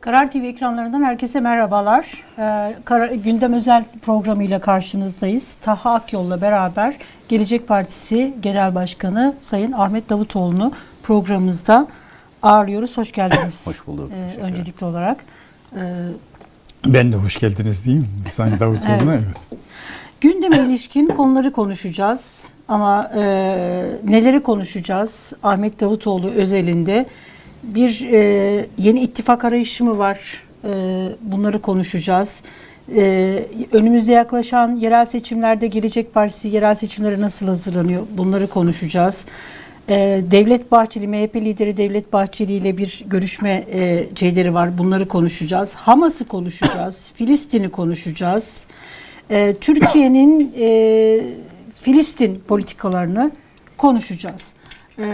Karar TV ekranlarından herkese merhabalar. Ee, Kara- gündem özel programıyla karşınızdayız. Taha Akyol'la beraber Gelecek Partisi Genel Başkanı Sayın Ahmet Davutoğlu'nu programımızda ağırlıyoruz. Hoş geldiniz. Hoş bulduk. Ee, öncelikli olarak. Ee, Ben de hoş geldiniz diyeyim. Sayın Davutoğlu'na Evet. evet. Gündeme ilişkin konuları konuşacağız. Ama e, neleri konuşacağız? Ahmet Davutoğlu özelinde bir e, yeni ittifak arayışı mı var? E, bunları konuşacağız. E, önümüzde yaklaşan yerel seçimlerde Gelecek Partisi yerel seçimlere nasıl hazırlanıyor? Bunları konuşacağız. E, Devlet Bahçeli, MHP lideri Devlet Bahçeli ile bir görüşme e, şeyleri var. Bunları konuşacağız. Hamas'ı konuşacağız. Filistin'i konuşacağız. E, Türkiye'nin e, Filistin politikalarını konuşacağız. E,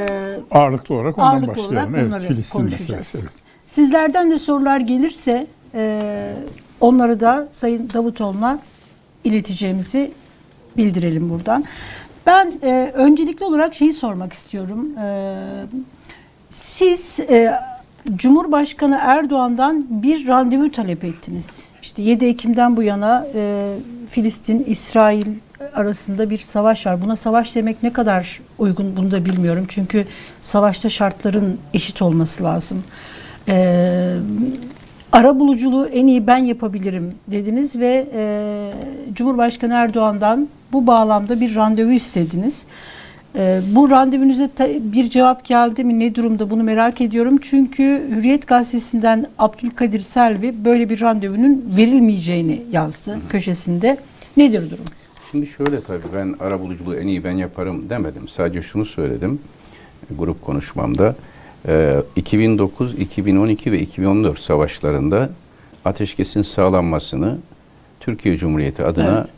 Ağırlıklı olarak ondan Ağırlıklı olarak başlayalım. Evet, bunları Filistin meselesi. Evet. Sizlerden de sorular gelirse e, onları da Sayın Davutoğlu'na ileteceğimizi bildirelim buradan. Ben e, öncelikli olarak şeyi sormak istiyorum. E, siz e, Cumhurbaşkanı Erdoğan'dan bir randevu talep ettiniz. İşte 7 Ekim'den bu yana e, Filistin, İsrail arasında bir savaş var. Buna savaş demek ne kadar uygun bunu da bilmiyorum. Çünkü savaşta şartların eşit olması lazım. E, ara buluculuğu en iyi ben yapabilirim dediniz ve e, Cumhurbaşkanı Erdoğan'dan bu bağlamda bir randevu istediniz. E, bu randevunuza bir cevap geldi mi? Ne durumda? Bunu merak ediyorum. Çünkü Hürriyet Gazetesi'nden Abdülkadir Selvi böyle bir randevunun verilmeyeceğini yazdı köşesinde. Nedir durum? Şimdi şöyle tabii ben ara buluculuğu en iyi ben yaparım demedim. Sadece şunu söyledim e, grup konuşmamda. Ee, 2009, 2012 ve 2014 savaşlarında ateşkesin sağlanmasını Türkiye Cumhuriyeti adına Evet.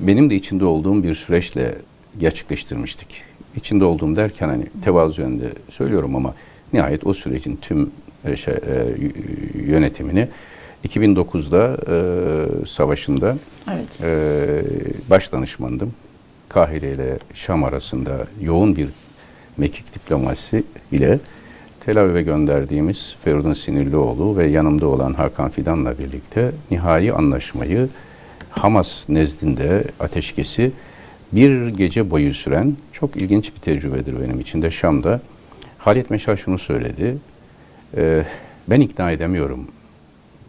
benim de içinde olduğum bir süreçle gerçekleştirmiştik. İçinde olduğum derken hani tevazu yönünde söylüyorum ama nihayet o sürecin tüm e, şey, e, yönetimini 2009'da e, savaşında Evet. ee, baş danışmandım. Kahire ile Şam arasında yoğun bir mekik diplomasisi ile Tel Aviv'e gönderdiğimiz Feridun Sinirlioğlu ve yanımda olan Hakan Fidan'la birlikte nihai anlaşmayı Hamas nezdinde ateşkesi bir gece boyu süren çok ilginç bir tecrübedir benim için de Şam'da. Halit Meşal şunu söyledi. "Ee, ben ikna edemiyorum.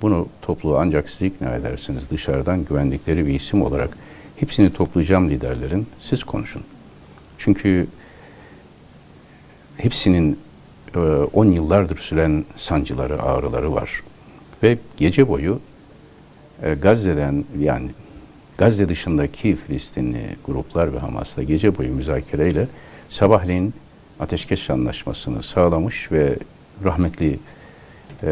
Bunu toplu ancak siz ikna edersiniz dışarıdan güvendikleri bir isim olarak. Hepsini toplayacağım liderlerin. Siz konuşun. Çünkü hepsinin e, 10 yıllardır süren sancıları, ağrıları var. Ve gece boyu e, Gazze'den yani Gazze dışındaki Filistinli gruplar ve Hamas'la gece boyu müzakereyle sabahleyin ateşkes anlaşmasını sağlamış ve rahmetli e,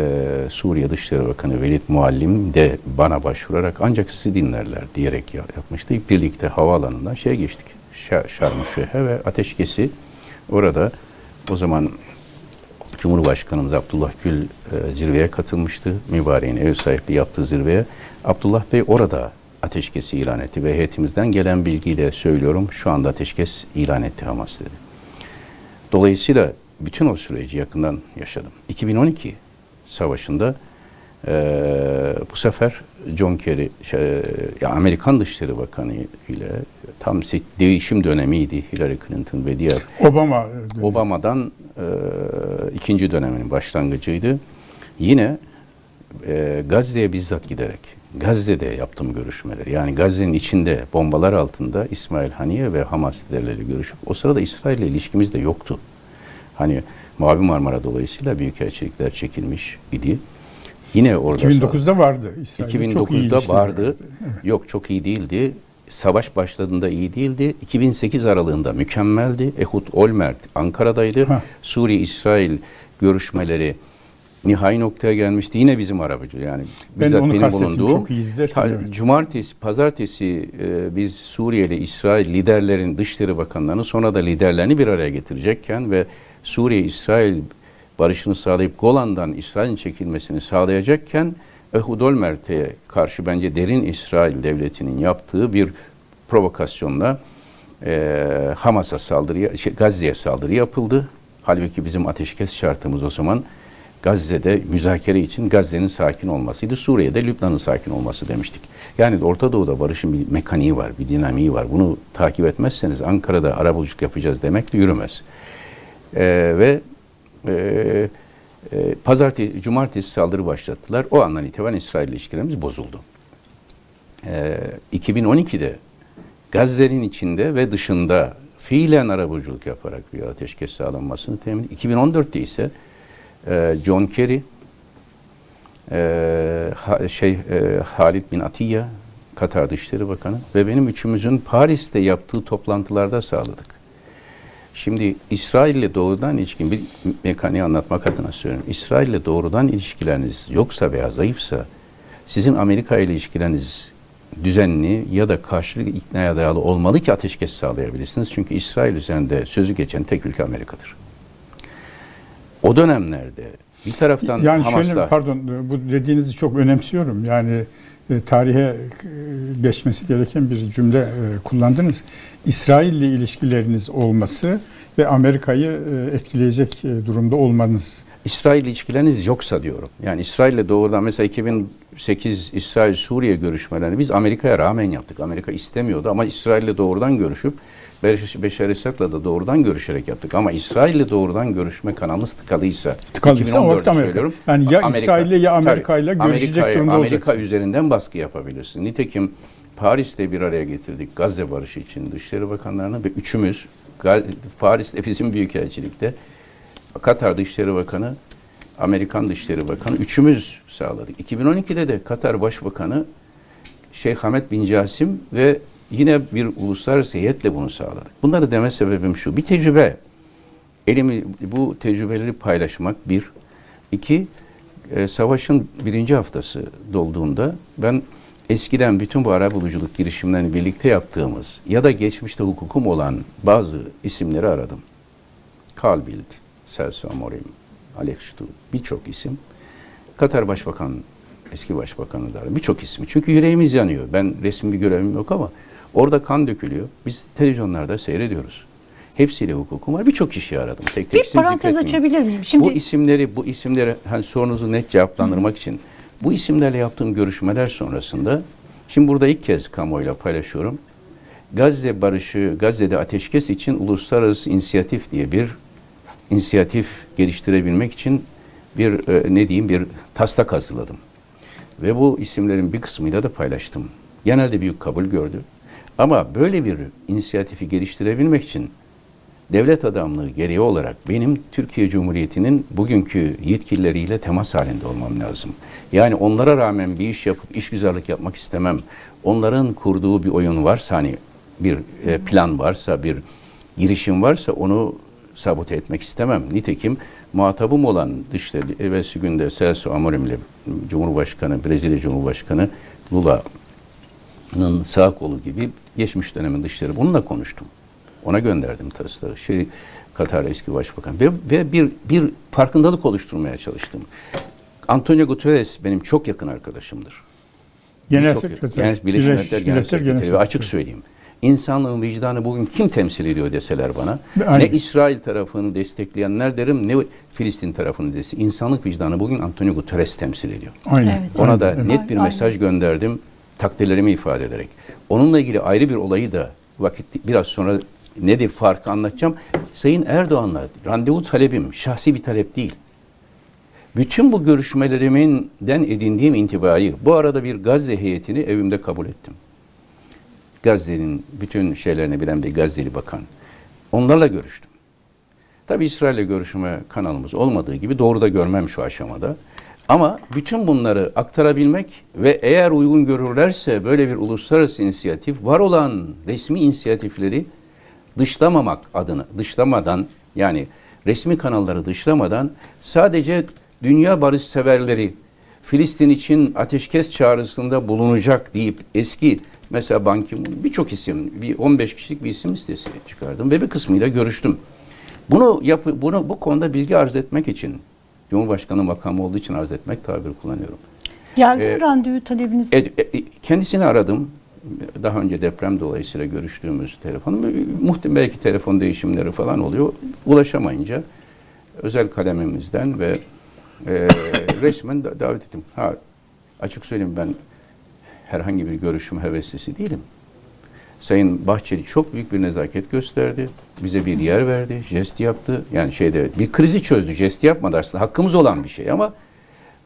Suriye Dışişleri Bakanı Velid Muallim de bana başvurarak ancak sizi dinlerler diyerek ya- yapmıştı. Birlikte havaalanından şeye geçtik. Şa- Şarm-ı Şeyh'e ve ateşkesi orada o zaman Cumhurbaşkanımız Abdullah Gül e, zirveye katılmıştı. Mübareğin ev sahipliği yaptığı zirveye. Abdullah Bey orada ateşkesi ilan etti ve heyetimizden gelen bilgiyle söylüyorum şu anda ateşkes ilan etti Hamas dedi. Dolayısıyla bütün o süreci yakından yaşadım. 2012 savaşında eee, bu sefer John Kerry, şey, ya Amerikan Dışişleri Bakanı ile tam değişim dönemiydi Hillary Clinton ve diğer Obama e, dönemi. Obama'dan eee, ikinci döneminin başlangıcıydı. Yine eee, Gazze'ye bizzat giderek, Gazze'de yaptığım görüşmeler, yani Gazze'nin içinde bombalar altında İsmail Haniye ve Hamas liderleriyle görüşüp, o sırada İsrail ile ilişkimiz de yoktu. Hani Mavi Marmara dolayısıyla büyükelçilikler çekilmiş idi. Yine orada 2009'da vardı. İyi 2009'da ilişkiler vardı. vardı. Evet. Yok çok iyi değildi. Savaş başladığında iyi değildi. 2008 aralığında mükemmeldi. Ehud Olmert Ankara'daydı. Suriye-İsrail görüşmeleri nihai noktaya gelmişti. Yine bizim arabacı yani Ben bizzat onu benim bulunduğum. çok iyiydi. Cumartesi, pazartesi e, biz Suriyeli, İsrail liderlerin, Dışişleri Bakanlarını sonra da liderlerini bir araya getirecekken ve Suriye-İsrail barışını sağlayıp Golan'dan İsrail'in çekilmesini sağlayacakken Ehud Olmert'e karşı bence derin İsrail devletinin yaptığı bir provokasyonla e, Hamas'a saldırı, şey, Gazze'ye saldırı yapıldı. Halbuki bizim ateşkes şartımız o zaman Gazze'de müzakere için Gazze'nin sakin olmasıydı. Suriye'de Lübnan'ın sakin olması demiştik. Yani Orta Doğu'da barışın bir mekaniği var, bir dinamiği var. Bunu takip etmezseniz Ankara'da arabuluculuk yapacağız demekle yürümez. Ee, ve e, e, pazartesi, cumartesi saldırı başlattılar. O andan itibaren İsrail ilişkilerimiz bozuldu. Ee, 2012'de Gazze'nin içinde ve dışında fiilen arabuluculuk yaparak bir ateşkes sağlanmasını temin 2014'te ise e, John Kerry, e, ha- şey e, Halit bin Atiye, Katar Dışişleri Bakanı ve benim üçümüzün Paris'te yaptığı toplantılarda sağladık. Şimdi İsrail ile doğrudan ilişkin bir mekaniği anlatmak adına söylüyorum. İsrail ile doğrudan ilişkileriniz yoksa veya zayıfsa sizin Amerika ile ilişkileriniz düzenli ya da karşılıklı iknaya dayalı olmalı ki ateşkes sağlayabilirsiniz. Çünkü İsrail üzerinde sözü geçen tek ülke Amerika'dır. O dönemlerde bir taraftan Yani Hamas'la şöyle pardon bu dediğinizi çok önemsiyorum. Yani e, tarihe e, geçmesi gereken bir cümle e, kullandınız. İsrail ile ilişkileriniz olması ve Amerika'yı etkileyecek durumda olmanız. İsrail ilişkileriniz yoksa diyorum. Yani İsrail ile doğrudan mesela 2008 İsrail-Suriye görüşmelerini biz Amerika'ya rağmen yaptık. Amerika istemiyordu ama İsrail ile doğrudan görüşüp Beş- Beşar Esad'la da doğrudan görüşerek yaptık. Ama İsrail ile doğrudan görüşme kanalımız tıkalıysa, Tıkalıysa 2014'ü orta Amerika. söylüyorum, Yani ya İsrail'le ya Amerika'yla görüşecek Amerika'ya- durumda Amerika olacaksın. üzerinden baskı yapabilirsin. Nitekim Paris'te bir araya getirdik Gazze barışı için Dışişleri Bakanlarını ve üçümüz Paris'te bizim büyükelçilikte Katar Dışişleri Bakanı, Amerikan Dışişleri Bakanı üçümüz sağladık. 2012'de de Katar Başbakanı Şeyh Hamed bin Casim ve yine bir uluslararası heyetle bunu sağladık. Bunları deme sebebim şu. Bir tecrübe. Elimi bu tecrübeleri paylaşmak bir. İki, e, savaşın birinci haftası dolduğunda ben eskiden bütün bu ara buluculuk girişimlerini birlikte yaptığımız ya da geçmişte hukukum olan bazı isimleri aradım. Carl Bildt, Celso Amorim, Alex Stu, birçok isim. Katar Başbakan, eski başbakanı da aradım. Birçok ismi. Çünkü yüreğimiz yanıyor. Ben resmi bir görevim yok ama orada kan dökülüyor. Biz televizyonlarda seyrediyoruz. Hepsiyle hukukum var. Birçok kişiyi aradım. Tek tek Bir parantez açabilir miyim? Şimdi Bu isimleri, bu isimleri hani sorunuzu net cevaplandırmak için bu isimlerle yaptığım görüşmeler sonrasında şimdi burada ilk kez kamuoyuyla paylaşıyorum. Gazze barışı, Gazze'de ateşkes için uluslararası inisiyatif diye bir inisiyatif geliştirebilmek için bir e, ne diyeyim bir taslak hazırladım. Ve bu isimlerin bir kısmıyla da paylaştım. Genelde büyük kabul gördü. Ama böyle bir inisiyatifi geliştirebilmek için devlet adamlığı gereği olarak benim Türkiye Cumhuriyeti'nin bugünkü yetkilileriyle temas halinde olmam lazım. Yani onlara rağmen bir iş yapıp işgüzarlık yapmak istemem. Onların kurduğu bir oyun varsa hani bir e, plan varsa bir girişim varsa onu sabote etmek istemem. Nitekim muhatabım olan dışişleri evvelsi günde Celso Amorim ile Cumhurbaşkanı, Brezilya Cumhurbaşkanı Lula'nın sağ kolu gibi geçmiş dönemin dışişleri bununla konuştum. Ona gönderdim taslağı. Şey, Katar eski başbakan. Ve, ve bir, bir farkındalık oluşturmaya çalıştım. Antonio Guterres benim çok yakın arkadaşımdır. Genel sekreter. Yani Birleşmiş Milletler Genel Sekreteri. Ve açık söyleyeyim. İnsanlığın vicdanı bugün kim temsil ediyor deseler bana. Aynen. Ne İsrail tarafını destekleyenler derim ne Filistin tarafını destekleyen. İnsanlık vicdanı bugün Antonio Guterres temsil ediyor. Aynen. Evet. Ona da Aynen. net bir Aynen. mesaj gönderdim. Takdirlerimi ifade ederek. Onunla ilgili ayrı bir olayı da vakit biraz sonra nedir farkı anlatacağım. Sayın Erdoğan'la randevu talebim şahsi bir talep değil. Bütün bu görüşmelerimden edindiğim intibayı bu arada bir Gazze heyetini evimde kabul ettim. Gazze'nin bütün şeylerini bilen bir Gazze'li bakan. Onlarla görüştüm. Tabi İsrail'le görüşme kanalımız olmadığı gibi doğru da görmem şu aşamada. Ama bütün bunları aktarabilmek ve eğer uygun görürlerse böyle bir uluslararası inisiyatif var olan resmi inisiyatifleri dışlamamak adına, dışlamadan yani resmi kanalları dışlamadan sadece dünya barış severleri Filistin için ateşkes çağrısında bulunacak deyip eski mesela Ban Ki-moon birçok isim, bir 15 kişilik bir isim listesi çıkardım ve bir kısmıyla görüştüm. Bunu yapı, bunu bu konuda bilgi arz etmek için Cumhurbaşkanı makamı olduğu için arz etmek tabiri kullanıyorum. geldi mi e, randevu talebiniz? E, e, kendisini aradım. Daha önce deprem dolayısıyla görüştüğümüz telefonu. Muhtemelen belki telefon değişimleri falan oluyor. Ulaşamayınca özel kalemimizden ve e, resmen da- davet ettim. Ha, açık söyleyeyim ben herhangi bir görüşüm heveslisi değilim. Sayın Bahçeli çok büyük bir nezaket gösterdi. Bize bir yer verdi, jest yaptı. Yani şeyde bir krizi çözdü, jest yapmadı aslında. Hakkımız olan bir şey ama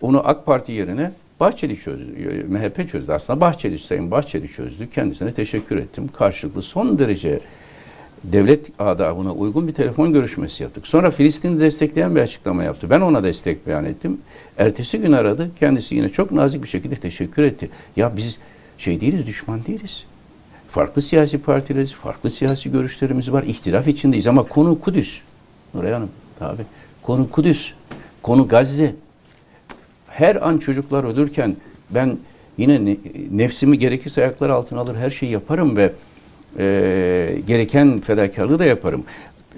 onu AK Parti yerine Bahçeli çözdü, MHP çözdü. Aslında Bahçeli, Sayın Bahçeli çözdü. Kendisine teşekkür ettim. Karşılıklı son derece devlet adabına uygun bir telefon görüşmesi yaptık. Sonra Filistin'i destekleyen bir açıklama yaptı. Ben ona destek beyan ettim. Ertesi gün aradı. Kendisi yine çok nazik bir şekilde teşekkür etti. Ya biz şey değiliz, düşman değiliz. Farklı siyasi partileriz, farklı siyasi görüşlerimiz var. İhtilaf içindeyiz ama konu Kudüs. Nuray Hanım, tabi. Konu Kudüs. Konu Gazze. Her an çocuklar ölürken ben yine ne- nefsimi gerekirse ayaklar altına alır her şeyi yaparım ve e, gereken fedakarlığı da yaparım.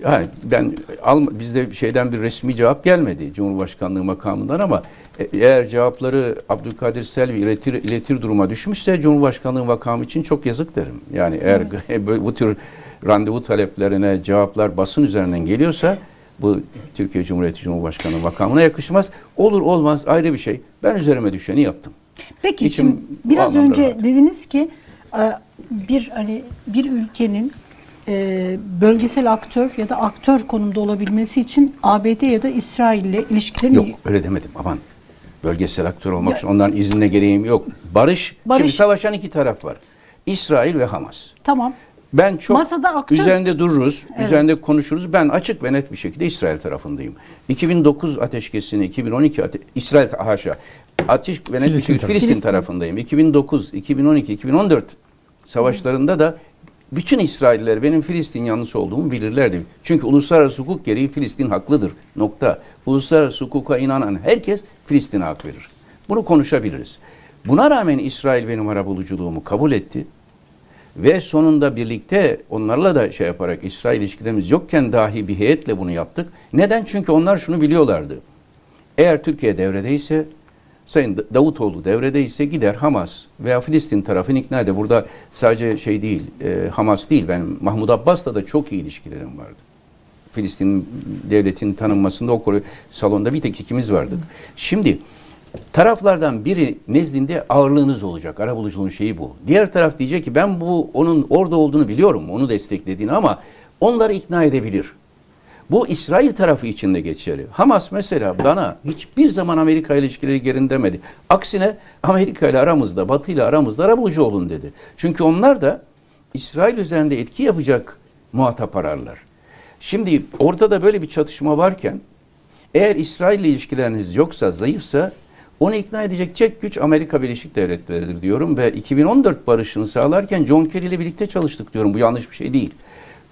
Yani ben al, bizde şeyden bir resmi cevap gelmedi Cumhurbaşkanlığı makamından ama eğer cevapları Abdülkadir Selvi iletir, iletir duruma düşmüşse Cumhurbaşkanlığı makamı için çok yazık derim. Yani eğer bu tür randevu taleplerine cevaplar basın üzerinden geliyorsa bu Türkiye Cumhuriyeti Cumhurbaşkanı makamına yakışmaz. Olur olmaz ayrı bir şey. Ben üzerime düşeni yaptım. Peki İçim şimdi biraz önce rahat. dediniz ki e, bir hani bir ülkenin e, bölgesel aktör ya da aktör konumda olabilmesi için ABD ya da İsrail ile ilişkilerin Yok öyle demedim aman. Bölgesel aktör olmak için onların iznine gereğim yok. Barış, Barış- şimdi savaşan iki taraf var. İsrail ve Hamas. tamam. Ben çok Masada aktör- üzerinde dururuz, Evet. üzerinde konuşuruz. Ben açık ve net bir şekilde İsrail tarafındayım. 2009 ateşkesini, 2012 ate- İsrail haşa. Açık ve net bir Filistin şekilde tarafı. Filistin. tarafındayım. 2009, 2012, 2014 savaşlarında da bütün İsrailler benim Filistin yanlısı olduğumu bilirlerdi. Çünkü uluslararası hukuk gereği Filistin haklıdır. Nokta. Uluslararası hukuka inanan herkes Filistin'e hak verir. Bunu konuşabiliriz. Buna rağmen İsrail benim arabuluculuğumu kabul etti. Ve sonunda birlikte onlarla da şey yaparak İsrail ilişkilerimiz yokken dahi bir heyetle bunu yaptık. Neden? Çünkü onlar şunu biliyorlardı. Eğer Türkiye devredeyse, Sayın Da- Davutoğlu devredeyse gider Hamas veya Filistin tarafını ikna eder. Burada sadece şey değil, e, Hamas değil. Ben Mahmut Abbas'la da çok iyi ilişkilerim vardı. Filistin devletinin tanınmasında o koru salonda bir tek ikimiz vardık. Şimdi taraflardan biri nezdinde ağırlığınız olacak. Arabuluculuğun şeyi bu. Diğer taraf diyecek ki ben bu onun orada olduğunu biliyorum. Onu desteklediğini ama onları ikna edebilir. Bu İsrail tarafı için de geçerli. Hamas mesela bana hiçbir zaman Amerika ile ilişkileri gerin demedi. Aksine Amerika ile aramızda, Batı ile aramızda arabulucu olun dedi. Çünkü onlar da İsrail üzerinde etki yapacak muhatap ararlar. Şimdi ortada böyle bir çatışma varken eğer İsrail ile ilişkileriniz yoksa, zayıfsa onu ikna edecek tek güç Amerika Birleşik Devletleri'dir diyorum ve 2014 barışını sağlarken John Kerry ile birlikte çalıştık diyorum. Bu yanlış bir şey değil.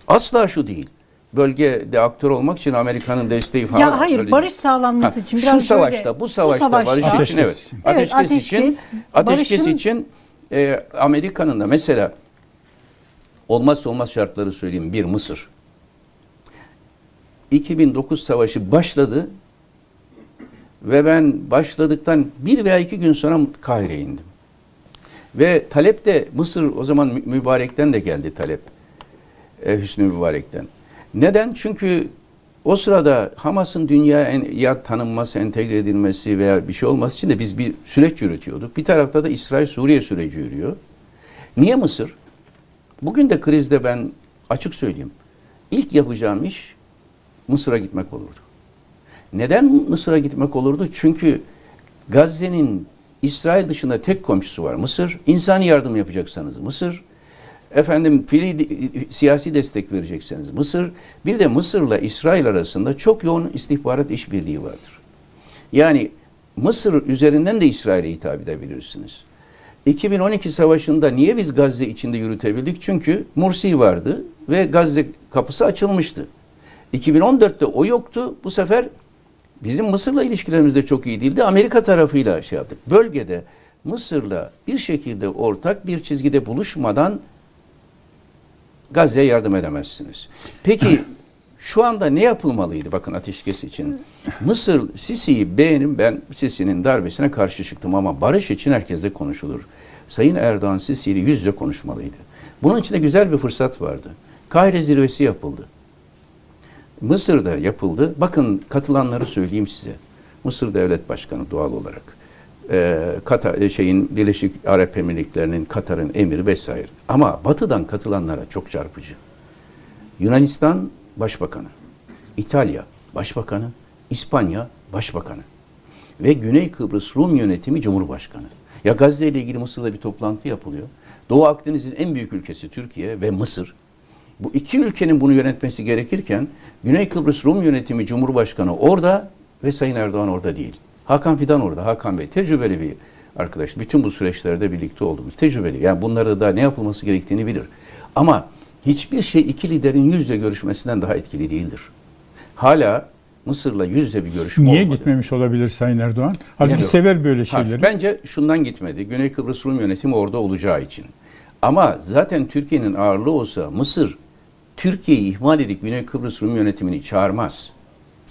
Asla şu değil. Bölgede aktör olmak için Amerika'nın desteği falan. Ya hayır öyle barış sağlanması Ha, için şu biraz savaşta, böyle- bu savaşta, barış için Ateşkes evet. için. Evet, Ateşkes, için, ateşkes, ateşkes barışın- için e, Amerika'nın da mesela olmazsa olmaz şartları söyleyeyim. Bir Mısır. 2009 savaşı başladı ve ben başladıktan bir veya iki gün sonra Kahire'ye indim. Ve talep de Mısır o zaman Mü- Mübarek'ten de geldi talep. E, Hüsnü Mübarek'ten. Neden? Çünkü o sırada Hamas'ın dünya en, ya tanınması, entegre edilmesi veya bir şey olması için de biz bir süreç yürütüyorduk. Bir tarafta da İsrail-Suriye süreci yürüyor. Niye Mısır? Bugün de krizde ben açık söyleyeyim. İlk yapacağım iş Mısır'a gitmek olurdu. Neden Mısır'a gitmek olurdu? Çünkü Gazze'nin İsrail dışında tek komşusu var Mısır. İnsani yardım yapacaksanız Mısır. Efendim fili siyasi destek verecekseniz Mısır. Bir de Mısır'la İsrail arasında çok yoğun istihbarat işbirliği vardır. Yani Mısır üzerinden de İsrail'e hitap edebilirsiniz. 2012 savaşında niye biz Gazze içinde yürütebildik? Çünkü Mursi vardı ve Gazze kapısı açılmıştı. 2014'te o yoktu. Bu sefer bizim Mısır'la ilişkilerimiz de çok iyi değildi. Amerika tarafıyla şey yaptık. Bölgede Mısır'la bir şekilde ortak bir çizgide buluşmadan Gazze'ye yardım edemezsiniz. Peki şu anda ne yapılmalıydı bakın ateşkes için? Mısır Sisi'yi beğenim ben Sisi'nin darbesine karşı çıktım ama barış için herkesle konuşulur. Sayın Erdoğan Sisi ile yüz yüze konuşmalıydı. Bunun için de güzel bir fırsat vardı. Kahire zirvesi yapıldı. Mısır'da yapıldı. Bakın katılanları söyleyeyim size. Mısır Devlet Başkanı doğal olarak. Ee, Katar e, şeyin Birleşik Arap Emirlikleri'nin Katar'ın emiri vesaire. Ama batıdan katılanlara çok çarpıcı. Yunanistan Başbakanı, İtalya Başbakanı, İspanya Başbakanı ve Güney Kıbrıs Rum Yönetimi Cumhurbaşkanı. Ya Gazze ile ilgili Mısır'da bir toplantı yapılıyor. Doğu Akdeniz'in en büyük ülkesi Türkiye ve Mısır. Bu iki ülkenin bunu yönetmesi gerekirken Güney Kıbrıs Rum Yönetimi Cumhurbaşkanı orada ve Sayın Erdoğan orada değil. Hakan Fidan orada. Hakan Bey tecrübeli bir arkadaş. Bütün bu süreçlerde birlikte olduğumuz tecrübeli. Yani bunlarda da ne yapılması gerektiğini bilir. Ama hiçbir şey iki liderin yüz yüze görüşmesinden daha etkili değildir. Hala Mısır'la yüz yüze bir görüşme Niye olmadı. gitmemiş olabilir Sayın Erdoğan? Halbuki sever böyle Ha, şeyleri. bence şundan gitmedi. Güney Kıbrıs Rum yönetimi orada olacağı için. Ama zaten Türkiye'nin ağırlığı olsa Mısır Türkiye'yi ihmal edip Güney Kıbrıs Rum yönetimini çağırmaz.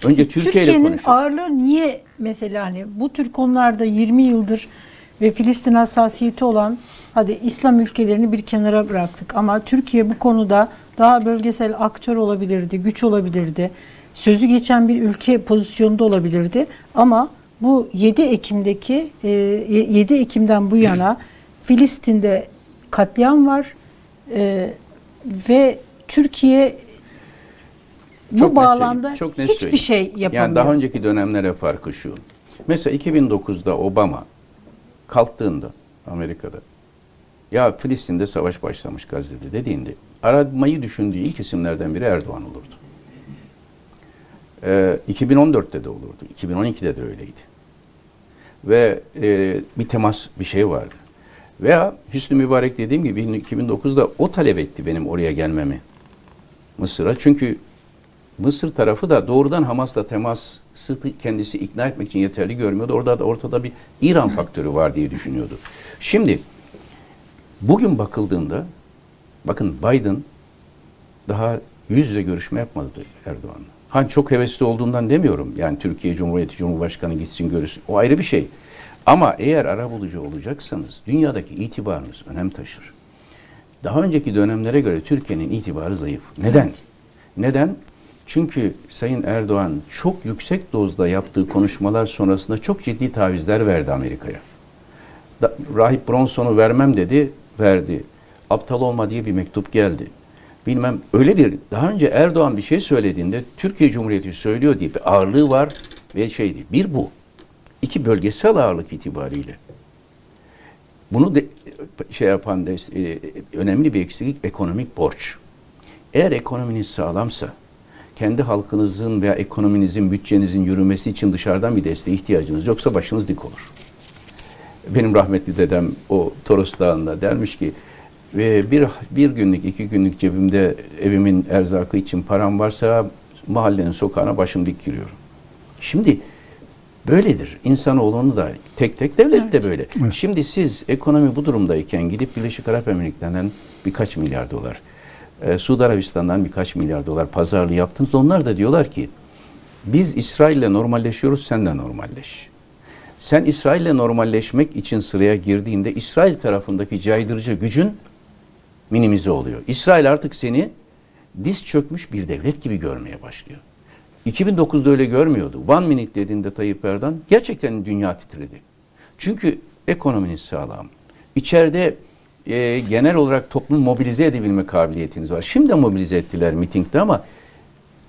Önce Türkiye ile Türkiye'nin konuşur. ağırlığı niye mesela hani bu tür konularda 20 yıldır ve Filistin hassasiyeti olan hadi İslam ülkelerini bir kenara bıraktık ama Türkiye bu konuda daha bölgesel aktör olabilirdi, güç olabilirdi. Sözü geçen bir ülke pozisyonda olabilirdi ama bu 7 Ekim'deki e, 7 Ekim'den bu yana Filistin'de katliam var e, ve Türkiye bu Çok bağlamda çok net hiçbir söyleyeyim. şey yapamıyor. Yani daha önceki dönemlere farkı şu. Mesela 2009'da Obama kalktığında Amerika'da ya Filistin'de savaş başlamış Gazze'de dediğinde aramayı düşündüğü ilk isimlerden biri Erdoğan olurdu. Ee, 2014'te de olurdu. 2012'de de öyleydi. Ve e, bir temas bir şey vardı. Veya Hüsnü Mübarek dediğim gibi 2009'da o talep etti benim oraya gelmemi Mısır'a. Çünkü Mısır tarafı da doğrudan Hamas'la teması kendisi ikna etmek için yeterli görmüyordu. Orada da ortada bir İran faktörü var diye düşünüyordu. Şimdi bugün bakıldığında bakın Biden daha yüz yüze görüşme yapmadı Erdoğan'la. Hani çok hevesli olduğundan demiyorum. Yani Türkiye Cumhuriyeti Cumhurbaşkanı gitsin görüşsün. O ayrı bir şey. Ama eğer arabulucu olacaksanız dünyadaki itibarınız önem taşır. Daha önceki dönemlere göre Türkiye'nin itibarı zayıf. Neden? Neden? Çünkü Sayın Erdoğan çok yüksek dozda yaptığı konuşmalar sonrasında çok ciddi tavizler verdi Amerika'ya. Rahip Bronson'u vermem dedi, verdi. Aptal olma diye bir mektup geldi. Bilmem öyle bir daha önce Erdoğan bir şey söylediğinde Türkiye Cumhuriyeti söylüyor diye bir ağırlığı var ve şeydi. Bir bu. İki bölgesel ağırlık itibariyle. Bunu de, şey yapan de, e, önemli bir eksiklik ekonomik borç. Eğer ekonominiz sağlamsa, kendi halkınızın veya ekonominizin, bütçenizin yürümesi için dışarıdan bir desteğe ihtiyacınız yoksa başınız dik olur. Benim rahmetli dedem o Toros Dağı'nda dermiş ki ve bir, bir günlük, iki günlük cebimde evimin erzakı için param varsa mahallenin sokağına başım dik giriyorum. Şimdi böyledir. İnsanoğlunu da tek tek devlet de böyle. Evet. Şimdi siz ekonomi bu durumdayken gidip Birleşik Arap Emirlikleri'nden birkaç milyar dolar, e, Suudi Arabistan'dan birkaç milyar dolar pazarlığı yaptınız. Onlar da diyorlar ki biz İsrail'le normalleşiyoruz sen de normalleş. Sen İsrail'le normalleşmek için sıraya girdiğinde İsrail tarafındaki caydırıcı gücün minimize oluyor. İsrail artık seni diz çökmüş bir devlet gibi görmeye başlıyor. 2009'da öyle görmüyordu. One minute dediğinde Tayyip Erdoğan gerçekten dünya titredi. Çünkü ekonominiz sağlam. İçeride e, genel olarak toplumu mobilize edebilme kabiliyetiniz var. Şimdi mobilize ettiler mitingde ama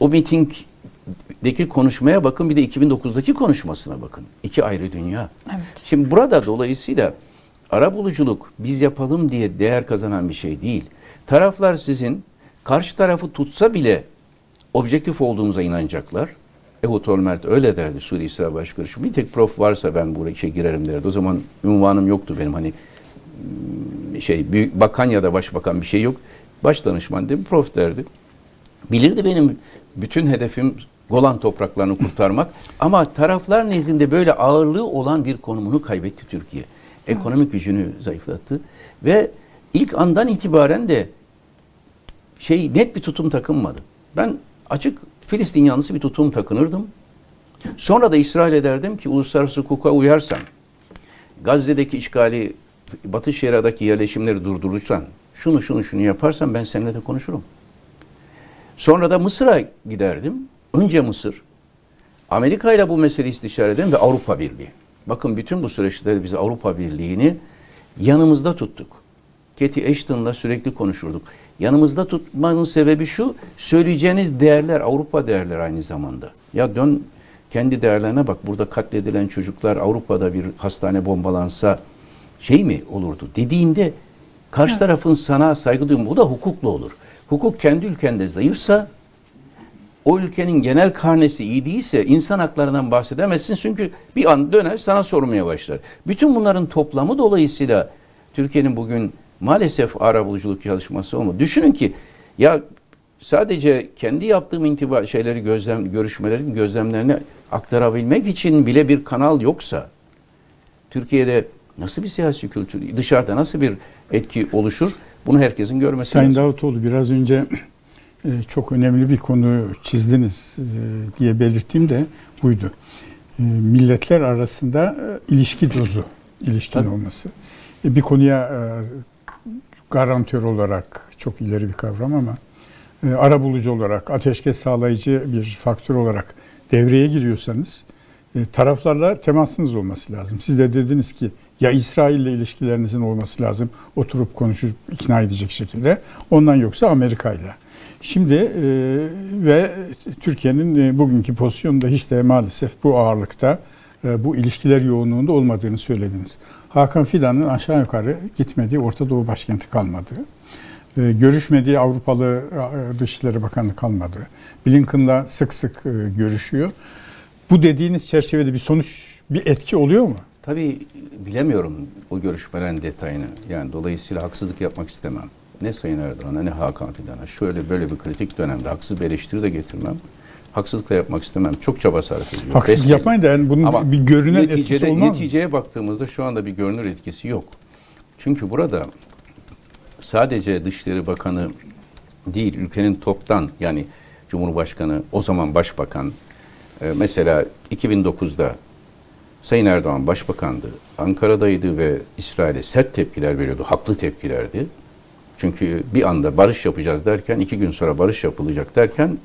o mitingdeki konuşmaya bakın bir de 2009'daki konuşmasına bakın. İki ayrı dünya. Evet. Şimdi burada dolayısıyla arabuluculuk biz yapalım diye değer kazanan bir şey değil. Taraflar sizin karşı tarafı tutsa bile objektif olduğunuza inanacaklar. Ehud Olmert öyle derdi Suriye İsrail Başkanı. Bir tek prof varsa ben bu işe girerim derdi. O zaman ünvanım yoktu benim hani mm, şey büyük bakan ya da başbakan bir şey yok. Baş danışman dedim prof derdi. Bilirdi benim bütün hedefim Golan topraklarını kurtarmak ama taraflar nezdinde böyle ağırlığı olan bir konumunu kaybetti Türkiye. Ekonomik gücünü zayıflattı ve ilk andan itibaren de şey net bir tutum takınmadı. Ben açık Filistin yanlısı bir tutum takınırdım. Sonra da İsrail'e derdim ki uluslararası hukuka uyarsan, Gazze'deki işgali, Batı Şeria'daki yerleşimleri durdurursan, şunu şunu şunu yaparsan ben seninle de konuşurum. Sonra da Mısır'a giderdim. Önce Mısır. Amerika ile bu meseleyi istişare eden ve Avrupa Birliği. Bakın bütün bu süreçte biz Avrupa Birliği'ni yanımızda tuttuk. Cathy Ashton'la sürekli konuşurduk. Yanımızda tutmanın sebebi şu, söyleyeceğiniz değerler Avrupa değerleri aynı zamanda. Ya dön kendi değerlerine bak. Burada katledilen çocuklar Avrupa'da bir hastane bombalansa şey mi olurdu dediğinde karşı tarafın sana saygı duyumu bu da hukuklu olur. Hukuk kendi ülkende zayıfsa o ülkenin genel karnesi iyi değilse insan haklarından bahsedemezsin çünkü bir an döner sana sormaya başlar. Bütün bunların toplamı dolayısıyla Türkiye'nin bugün maalesef ara buluculuk çalışması olmadı. Düşünün ki ya sadece kendi yaptığım intiba şeyleri gözlem görüşmelerin gözlemlerini aktarabilmek için bile bir kanal yoksa Türkiye'de nasıl bir siyasi kültür, dışarıda nasıl bir etki oluşur? Bunu herkesin görmesi Sayın lazım. Davutoğlu biraz önce e, çok önemli bir konu çizdiniz e, diye belirttiğim de buydu. E, Milletler arasında ilişki dozu, ilişkin Tabii. olması. Bir konuya garantör olarak çok ileri bir kavram ama e, arabulucu olarak, ateşkes sağlayıcı bir faktör olarak devreye giriyorsanız e, taraflarla temasınız olması lazım. Siz de dediniz ki ya İsrail ile ilişkilerinizin olması lazım. Oturup konuşup ikna edecek şekilde. Ondan yoksa Amerika ile. Şimdi e, ve Türkiye'nin e, bugünkü pozisyonunda hiç de maalesef bu ağırlıkta e, bu ilişkiler yoğunluğunda olmadığını söylediniz. Hakan Fidan'ın aşağı yukarı gitmediği Orta Doğu başkenti kalmadı. E, görüşmediği Avrupalı e, Dışişleri Bakanı kalmadı. Blinken'la sık sık e, görüşüyor. Bu dediğiniz çerçevede bir sonuç, bir etki oluyor mu? Tabii bilemiyorum o görüşmelerin detayını. Yani dolayısıyla haksızlık yapmak istemem. Ne Sayın Erdoğan'a ne Hakan Fidan'a şöyle böyle bir kritik dönemde haksız bir eleştiri de getirmem. Haksızlık da yapmak istemem. Çok çaba sarf ediyor. Besbelli. yapmayın da yani bunun Ama bir görünen etkisi neticede, olmaz mı? Neticeye baktığımızda şu anda bir görünür etkisi yok. Çünkü burada sadece Dışişleri Bakanı değil, ülkenin toptan yani Cumhurbaşkanı, o zaman Başbakan, e, mesela 2009'da Sayın Erdoğan Başbakandı, Ankara'daydı ve İsrail'e sert tepkiler veriyordu, haklı tepkilerdi. Çünkü bir anda barış yapacağız derken, iki gün sonra barış yapılacak derken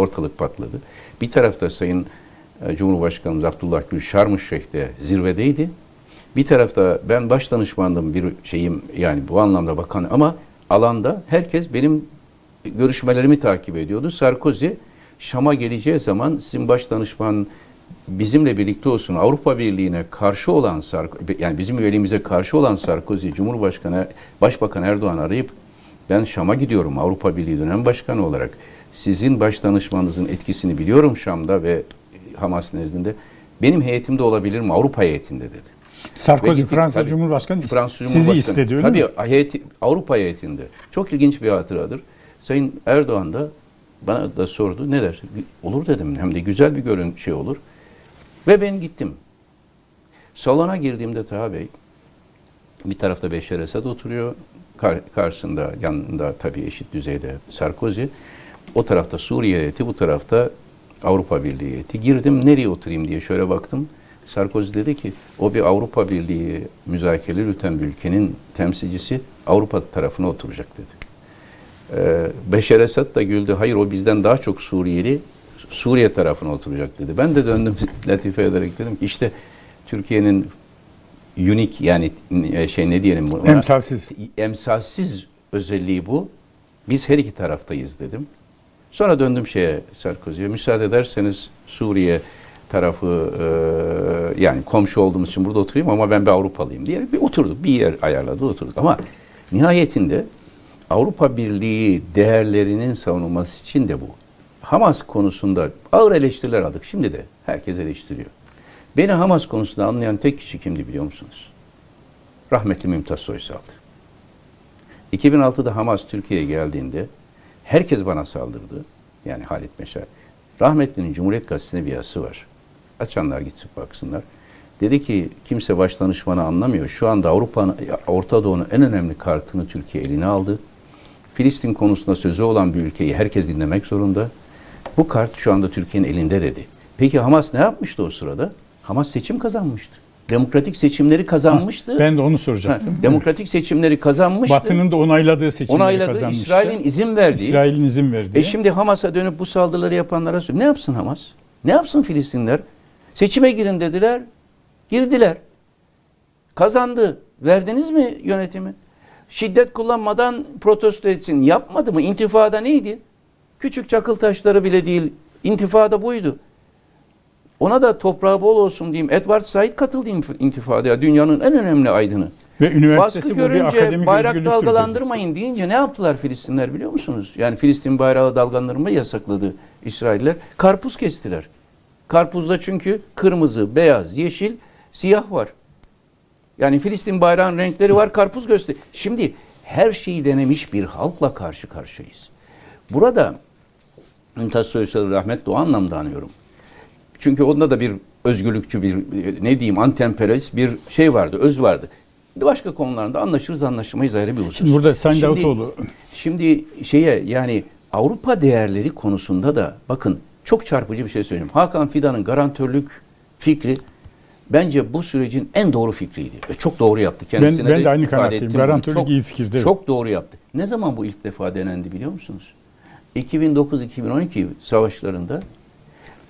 ortalık patladı. Bir tarafta Sayın e, Cumhurbaşkanımız Abdullah Gül Şarmüşşeh'te zirvedeydi. Bir tarafta ben baş danışmandım bir şeyim yani bu anlamda bakan ama alanda herkes benim görüşmelerimi takip ediyordu. Sarkozy Şam'a geleceği zaman sizin baş danışman bizimle birlikte olsun Avrupa Birliği'ne karşı olan Sarko- yani bizim üyeliğimize karşı olan Sarkozy Cumhurbaşkanı Başbakan Erdoğan arayıp ben Şam'a gidiyorum Avrupa Birliği dönem başkanı olarak. Sizin baş danışmanınızın etkisini biliyorum Şam'da ve Hamas nezdinde. Benim heyetimde olabilir mi? Avrupa heyetinde dedi. Sarkozy Ve gittik, Fransa tabii. Cumhurbaşkanı sizi Cumhurbaşkanı. istedi öyle Tabii mi? heyeti, Avrupa heyetinde. Çok ilginç bir hatıradır. Sayın Erdoğan da bana da sordu. Ne der? Olur dedim. Hem de güzel bir görün şey olur. Ve ben gittim. Salona girdiğimde Taha Bey bir tarafta Beşar Esad oturuyor. Kar- karşısında yanında tabii eşit düzeyde Sarkozy. O tarafta Suriye heyeti, bu tarafta Avrupa Birliği heyeti. Girdim nereye oturayım diye şöyle baktım. Sarkozy dedi ki o bir Avrupa Birliği müzakereleri yürüten bir ülkenin temsilcisi Avrupa tarafına oturacak dedi. Ee, Beşer Esad da güldü. Hayır o bizden daha çok Suriyeli Suriye tarafına oturacak dedi. Ben de döndüm latife ederek dedim ki işte Türkiye'nin unik yani e, şey ne diyelim buna? Emsalsiz. emsalsiz özelliği bu. Biz her iki taraftayız dedim. Sonra döndüm şeye Sarkozy'ye. Müsaade ederseniz Suriye tarafı e, yani komşu olduğumuz için burada oturayım ama ben bir Avrupalıyım diye bir oturduk. Bir yer ayarladı oturduk. Ama nihayetinde Avrupa Birliği değerlerinin savunulması için de bu. Hamas konusunda ağır eleştiriler aldık. Şimdi de herkes eleştiriyor. Beni Hamas konusunda anlayan tek kişi kimdi biliyor musunuz? Rahmetli Mümtaz Soysal'dı. 2006'da Hamas Türkiye'ye geldiğinde herkes bana saldırdı. Yani Halit Meşer. Rahmetli'nin Cumhuriyet Gazetesi'ne bir yazısı var. Açanlar gitsin baksınlar. Dedi ki kimse baş danışmanı anlamıyor. Şu anda Avrupa'nın, Orta Doğu'nun en önemli kartını Türkiye eline aldı. Filistin konusunda sözü olan bir ülkeyi herkes dinlemek zorunda. Bu kart şu anda Türkiye'nin elinde dedi. Peki Hamas ne yapmıştı o sırada? Hamas seçim kazanmıştı. Demokratik seçimleri kazanmıştı. Ben de onu Ha, soracaktım. demokratik seçimleri kazanmıştı. Batı'nın da onayladığı seçimleri onayladı. kazanmıştı. İsrail'in izin verdiği. İsrail'in izin verdiği. E şimdi Hamas'a dönüp bu saldırıları yapanlara söylüyor. Ne yapsın Hamas? Ne yapsın Filistinler? Seçime girin dediler. Girdiler. Kazandı. Verdiniz mi yönetimi? Şiddet kullanmadan protesto etsin. Yapmadı mı? İntifada neydi? Küçük çakıl taşları bile değil. İntifada buydu. Ona da toprağı bol olsun diyeyim. Edward Said katıldı intifadaya. Dünyanın en önemli aydını. Ve üniversitesi Baskı görünce bayrak dalgalandırmayın deyince ne yaptılar Filistinler biliyor musunuz? Yani Filistin bayrağı dalgalandırmayı yasakladı İsrailler. Karpuz kestiler. Karpuzda çünkü kırmızı, beyaz, yeşil, siyah var. Yani Filistin bayrağın renkleri var, karpuz göster. Şimdi her şeyi denemiş bir halkla karşı karşıyayız. Burada Mümtaz Soysal'ı rahmetle o anlamda anıyorum. Çünkü onda da bir özgürlükçü bir ne diyeyim antemperyalist bir şey vardı, öz vardı. Başka konularda anlaşırız anlaşamayız ayrı bir husus. Şimdi burada Sayın Şimdi- Davutoğlu Şimdi şeye yani Avrupa değerleri konusunda da bakın çok çarpıcı bir şey söyleyeyim. Hakan Fidan'ın garantörlük fikri bence bu sürecin en doğru fikriydi. Ve çok doğru yaptı. Kendisine ben de aynı ifade kanaatteyim. ettim bunu. Garantörlük Çok- iyi fikirdi, evet. Çok doğru yaptı. Ne zaman bu ilk defa denendi biliyor musunuz? 2009-2012 savaşlarında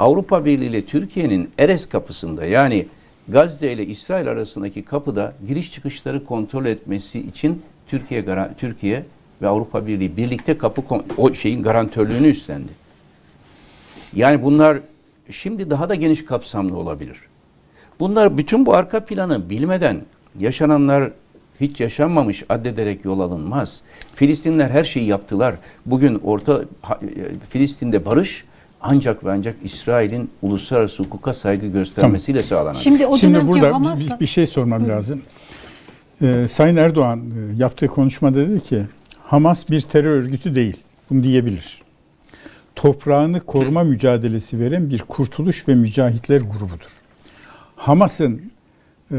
Avrupa Birliği ile Türkiye'nin Eres kapısında yani Gazze ile İsrail arasındaki kapıda giriş çıkışları kontrol etmesi için Türkiye Türkiye ve Avrupa Birliği birlikte kapı o şeyin garantörlüğünü üstlendi. Yani bunlar şimdi daha da geniş kapsamlı olabilir. Bunlar bütün bu arka planı bilmeden yaşananlar hiç yaşanmamış addederek yol alınmaz. Filistinler her şeyi yaptılar. Bugün orta e, Filistin'de barış ancak ve ancak İsrail'in uluslararası hukuka saygı göstermesiyle sağlanacak. Şimdi o Şimdi burada bir- Hamas'la bir, bir şey sormam lazım. Ee, Sayın Erdoğan e, yaptığı konuşmada dedi ki Hamas bir terör örgütü değil. Bunu diyebilir. Toprağını koruma mücadelesi veren bir kurtuluş ve mücahitler grubudur. Hamas'ın e,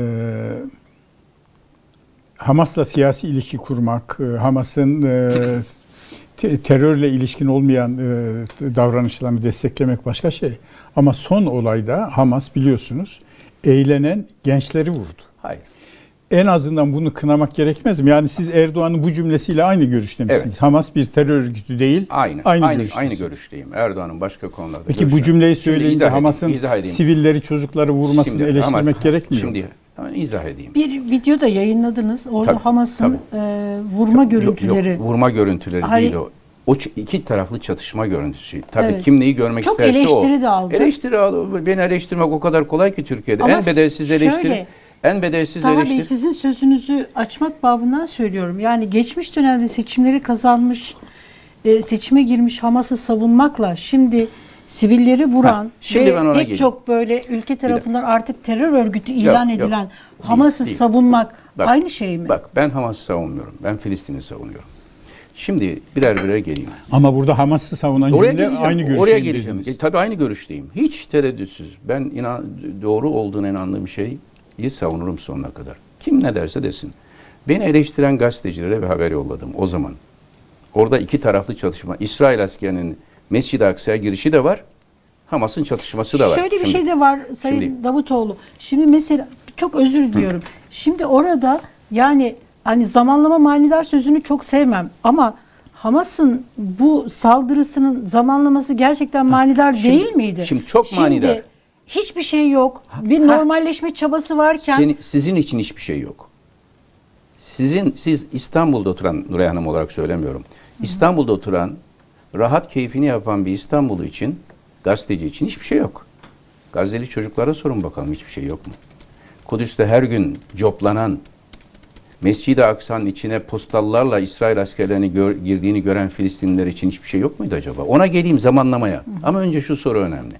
Hamas'la siyasi ilişki kurmak, e, Hamas'ın e, terörle ilişkin olmayan e, davranışlarını desteklemek başka şey. Ama son olayda Hamas biliyorsunuz eğlenen gençleri vurdu. Hayır. En azından bunu kınamak gerekmez mi? Yani siz Erdoğan'ın bu cümlesiyle aynı görüşte misiniz? Evet. Hamas bir terör örgütü değil. Aynı. Aynı, Aynı, aynı, görüşteyim. Erdoğan'ın başka konularda Peki bu cümleyi söyleyince Hamas'ın sivilleri, çocukları vurmasını Şimdi eleştirmek ama- gerekmiyor. mu? Şimdi izah edeyim. bir video da yayınladınız. Orada Tabii, Hamas'ın e, vurma görüntüleri. Yok, vurma görüntüleri Hayır. değil o. O iki taraflı çatışma görüntüsü. Tabii Evet. kim neyi görmek Çok isterse o. eleştiri de aldı. Eleştiri al. Beni eleştirmek o kadar kolay ki Türkiye'de. Ama en bedelsiz eleştiri. şöyle, en bedelsiz Taha Bey eleştiri. sizin sözünüzü açmak babından söylüyorum. Yani geçmiş dönemde seçimleri kazanmış, e, seçime girmiş Hamas'ı savunmakla şimdi sivilleri vuran Ha, şimdi ve ben ona pek geleyim. çok böyle ülke tarafından artık terör örgütü ilan yok. edilen Değil, Hamas'ı değil. savunmak Bak, aynı şey mi? Bak ben Hamas'ı savunmuyorum. Ben Filistin'i savunuyorum. Şimdi birer birer geleyim. Ama burada Hamas'ı savunan Oraya cümle geleceğim. aynı görüşe Oraya geleceğim. dediniz. E, tabii aynı görüşteyim. Hiç tereddütsüz. Ben inan doğru olduğuna inandığım şeyi savunurum sonuna kadar. Kim ne derse desin. Beni eleştiren gazetecilere bir haber yolladım o zaman. Orada iki taraflı çatışma. İsrail askerinin Mescid-i Aksa'ya girişi de var. Hamas'ın çatışması da var. Şöyle bir Şimdi- şey de var Sayın şimdi- Davutoğlu. Şimdi mesela çok özür diliyorum. Şimdi orada yani hani zamanlama manidar sözünü çok sevmem ama Hamas'ın bu saldırısının zamanlaması gerçekten manidar şimdi- değil miydi? şimdi çok manidar. hiçbir şey yok. Bir normalleşme çabası varken Seni- sizin için hiçbir şey yok. Sizin siz İstanbul'da oturan Nuray Hanım olarak söylemiyorum. İstanbul'da oturan rahat keyfini yapan bir İstanbullu için gazeteci için hiçbir şey yok. Gazze'li çocuklara sorun bakalım hiçbir şey yok mu? Kudüs'te her gün coplanan Mescid-i Aksa'nın içine postallarla İsrail askerlerinin gör- girdiğini gören Filistinliler için hiçbir şey yok muydu acaba? Ona geleyim zamanlamaya. Ama önce şu soru önemli.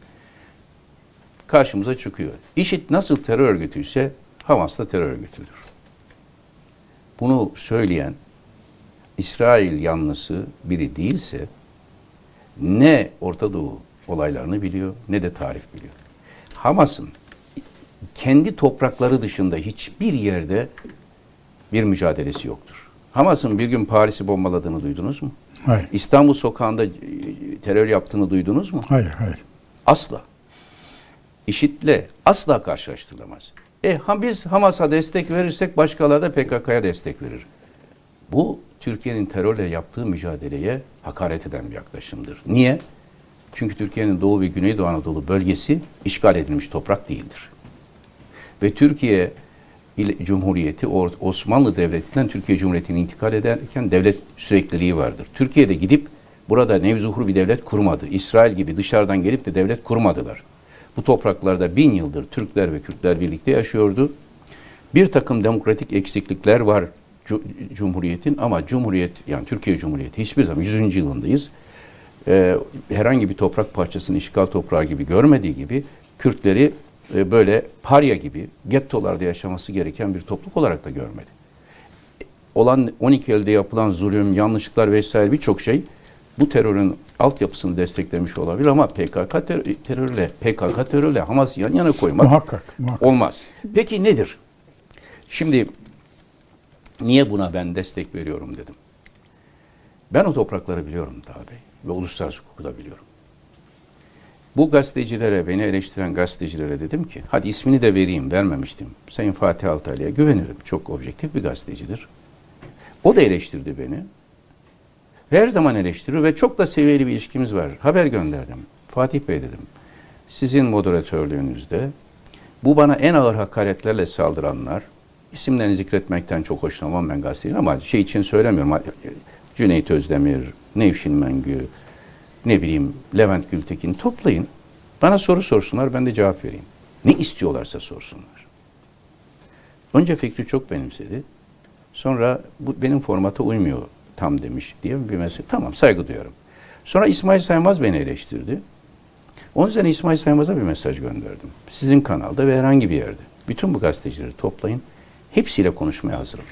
Karşımıza çıkıyor. IŞİD nasıl terör örgütüyse Hamas da terör örgütüdür. Bunu söyleyen İsrail yanlısı biri değilse ne Orta Doğu olaylarını biliyor ne de tarih biliyor. Hamas'ın kendi toprakları dışında hiçbir yerde bir mücadelesi yoktur. Hamas'ın bir gün Paris'i bombaladığını duydunuz mu? Hayır. İstanbul sokağında e, terör yaptığını duydunuz mu? Hayır, hayır. Asla. IŞİD'le asla karşılaştırılamaz. E ha, biz Hamas'a destek verirsek başkaları da PKK'ya destek verir. Bu Türkiye'nin terörle yaptığı mücadeleye hakaret eden bir yaklaşımdır. Niye? Çünkü Türkiye'nin Doğu ve Güneydoğu Anadolu bölgesi işgal edilmiş toprak değildir. Ve Türkiye Cumhuriyeti Osmanlı Devleti'nden Türkiye Cumhuriyeti'ne intikal ederken devlet sürekliliği vardır. Türkiye'de gidip burada nevzuhur bir devlet kurmadı. İsrail gibi dışarıdan gelip de devlet kurmadılar. Bu topraklarda bin yıldır Türkler ve Kürtler birlikte yaşıyordu. Bir takım demokratik eksiklikler var Cumhuriyet'in ama Cumhuriyet yani Türkiye Cumhuriyeti hiçbir zaman 100. yılındayız. Ee, herhangi bir toprak parçasını işgal toprağı gibi görmediği gibi Kürtleri e, böyle parya gibi gettolarda yaşaması gereken bir topluluk olarak da görmedi. Olan 12 elde yapılan zulüm, yanlışlıklar vesaire birçok şey bu terörün altyapısını desteklemiş olabilir ama PKK ter- terörüyle PKK terörüyle Hamas yan yana koymak Muhakkak. muhakkak. Olmaz. Peki nedir? Şimdi niye buna ben destek veriyorum dedim. Ben o toprakları biliyorum Taha Bey ve uluslararası hukuku da biliyorum. Bu gazetecilere, beni eleştiren gazetecilere dedim ki, hadi ismini de vereyim, vermemiştim. Sayın Fatih Altaylı'ya güvenirim. Çok objektif bir gazetecidir. O da eleştirdi beni. Her zaman eleştiriyor ve çok da seviyeli bir ilişkimiz var. Haber gönderdim. Fatih Bey dedim, sizin moderatörlüğünüzde bu bana en ağır hakaretlerle saldıranlar, isimlerini zikretmekten çok hoşlanmam ben gazeteciyim ama şey için söylemiyorum. Cüneyt Özdemir, Nevşin Mengü, ne bileyim Levent Gültekin toplayın. Bana soru sorsunlar ben de cevap vereyim. Ne istiyorlarsa sorsunlar. Önce fikri çok benimsedi. Sonra bu benim formata uymuyor tam demiş diye bir mesele. Tamam saygı duyuyorum. Sonra İsmail Saymaz beni eleştirdi. Onun üzerine İsmail Saymaz'a bir mesaj gönderdim. Sizin kanalda ve herhangi bir yerde. Bütün bu gazetecileri toplayın. Hepsiyle konuşmaya hazırım.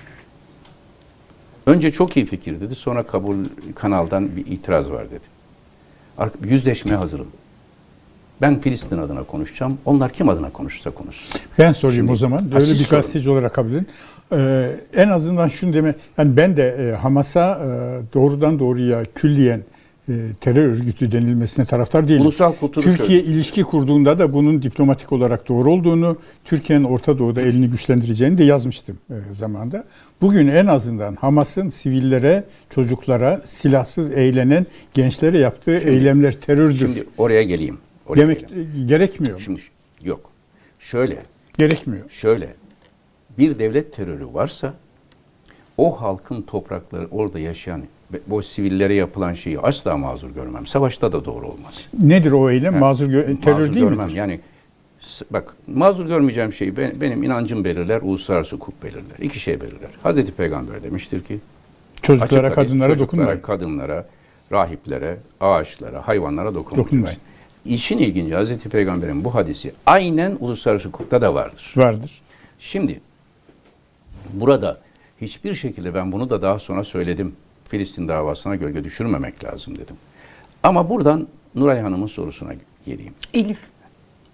Önce çok iyi fikir dedi. Sonra kabul kanaldan bir itiraz var dedi. Yüzleşmeye hazırım. Ben Filistin adına konuşacağım. Onlar kim adına konuşursa konuşsun. Ben sorayım Şimdi- o zaman. Öyle bir sorun. gazeteci olarak kabul edin. Ee, en azından şunu deme. Yani ben de e, Hamas'a e, doğrudan doğruya külliyen terör örgütü denilmesine taraftar değilim. Ulusal kültürü Türkiye şöyle. ilişki kurduğunda da bunun diplomatik olarak doğru olduğunu, Türkiye'nin Orta Doğu'da elini güçlendireceğini de yazmıştım e, zamanda. Bugün en azından Hamas'ın sivillere, çocuklara, silahsız eğlenen gençlere yaptığı eylemler terördür. Şimdi oraya geleyim. Oraya Demek geleyim. gerekmiyor. mu? Şimdi yok. Şöyle, Gerekmiyor. şöyle. Bir devlet terörü varsa o halkın toprakları orada yaşayan bu sivillere yapılan şeyi asla mazur görmem. Savaşta da doğru olmaz. Nedir o eylem? Ha, Mazur gö- terör mazur değil görmem. midir? Yani bak mazur görmeyeceğim şey ben- benim inancım belirler, uluslararası hukuk belirler. İki şey belirler. Hazreti Peygamber demiştir ki Çocuklara, Açık kadınlara çocuklara, dokunmayın. kadınlara, rahiplere, ağaçlara, hayvanlara dokunmayın. Dokunmayın. İşin ilginci Hazreti Peygamber'in bu hadisi aynen uluslararası hukukta da vardır. Vardır. Şimdi burada hiçbir şekilde ben bunu da daha sonra söyledim. Filistin davasına gölge düşürmemek lazım dedim. Ama buradan Nuray Hanım'ın sorusuna geleyim. Elif.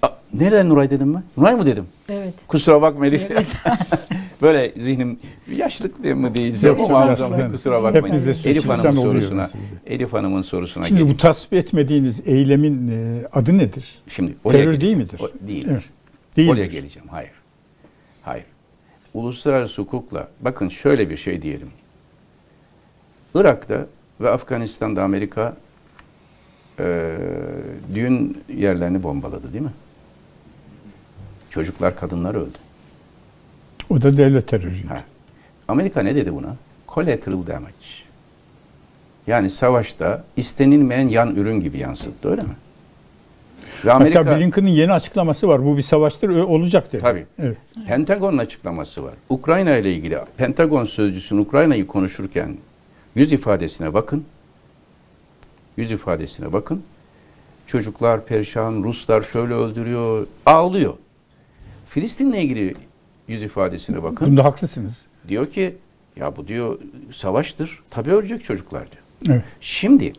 Aa, nereden Nuray dedim ben? Nuray mı dedim? Evet. Kusura bakma Elif. Böyle zihnim yaşlık değil mi değilse Yok, yaşlı. kusura bakmayın. Hepimizde Elif Hanım'ın sorusuna. Elif Hanım'ın sorusuna Şimdi geleyim. bu tasvip etmediğiniz eylemin e, adı nedir? Şimdi oraya Terör değil midir? O, değil. Evet. Değildir. Oraya geleceğim. Hayır. Hayır. Uluslararası hukukla bakın şöyle bir şey diyelim. Irak'ta ve Afganistan'da Amerika e, düğün yerlerini bombaladı değil mi? Çocuklar, kadınlar öldü. O da devlet terörüydü. Ha. Amerika ne dedi buna? Collateral damage. Yani savaşta istenilmeyen yan ürün gibi yansıttı öyle mi? Ve Hatta Blinken'ın yeni açıklaması var. Bu bir savaştır, olacak dedi. Tabii. Evet. Pentagon'un açıklaması var. Ukrayna ile ilgili Pentagon sözcüsünün Ukrayna'yı konuşurken yüz ifadesine bakın. Yüz ifadesine bakın. Çocuklar perişan, Ruslar şöyle öldürüyor, ağlıyor. Filistin'le ilgili yüz ifadesine bakın. Bunda haklısınız. Diyor ki ya bu diyor savaştır. Tabii ölecek çocuklar diyor. Evet. Şimdi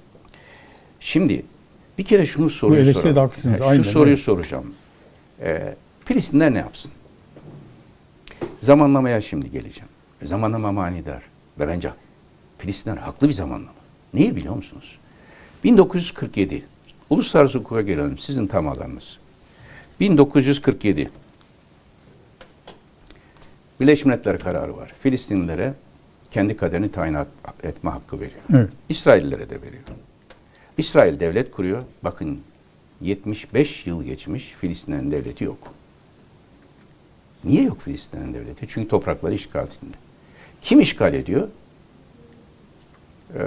şimdi bir kere şunu soruyu soralım. haklısınız, Şu aynen, soruyu evet. soracağım. Ee, Filistinler ne yapsın? Zamanlamaya şimdi geleceğim. Zamanlama manidar. Ve bence Filistinler haklı bir zamanlama. Neyi biliyor musunuz? 1947. Uluslararası hukuka gelelim. Sizin tam alanınız. 1947. Birleşmiş Milletler kararı var. Filistinlilere kendi kaderini tayin et- etme hakkı veriyor. Evet. İsraillilere de veriyor. İsrail devlet kuruyor. Bakın 75 yıl geçmiş Filistin'in devleti yok. Niye yok Filistin'in devleti? Çünkü toprakları işgal altında. Kim işgal ediyor? Ee,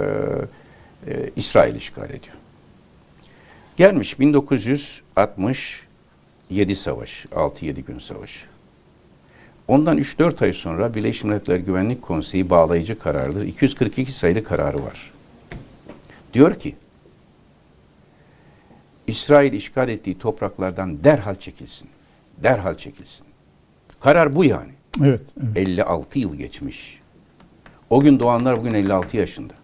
e, İsrail işgal ediyor. Gelmiş 1967 savaş, 6-7 gün savaşı. Ondan 3-4 ay sonra Birleşmiş Milletler Güvenlik Konseyi bağlayıcı karardır. 242 sayılı kararı var. Diyor ki, İsrail işgal ettiği topraklardan derhal çekilsin. Derhal çekilsin. Karar bu yani. Evet. evet. 56 yıl geçmiş. O gün doğanlar bugün 56 yaşında.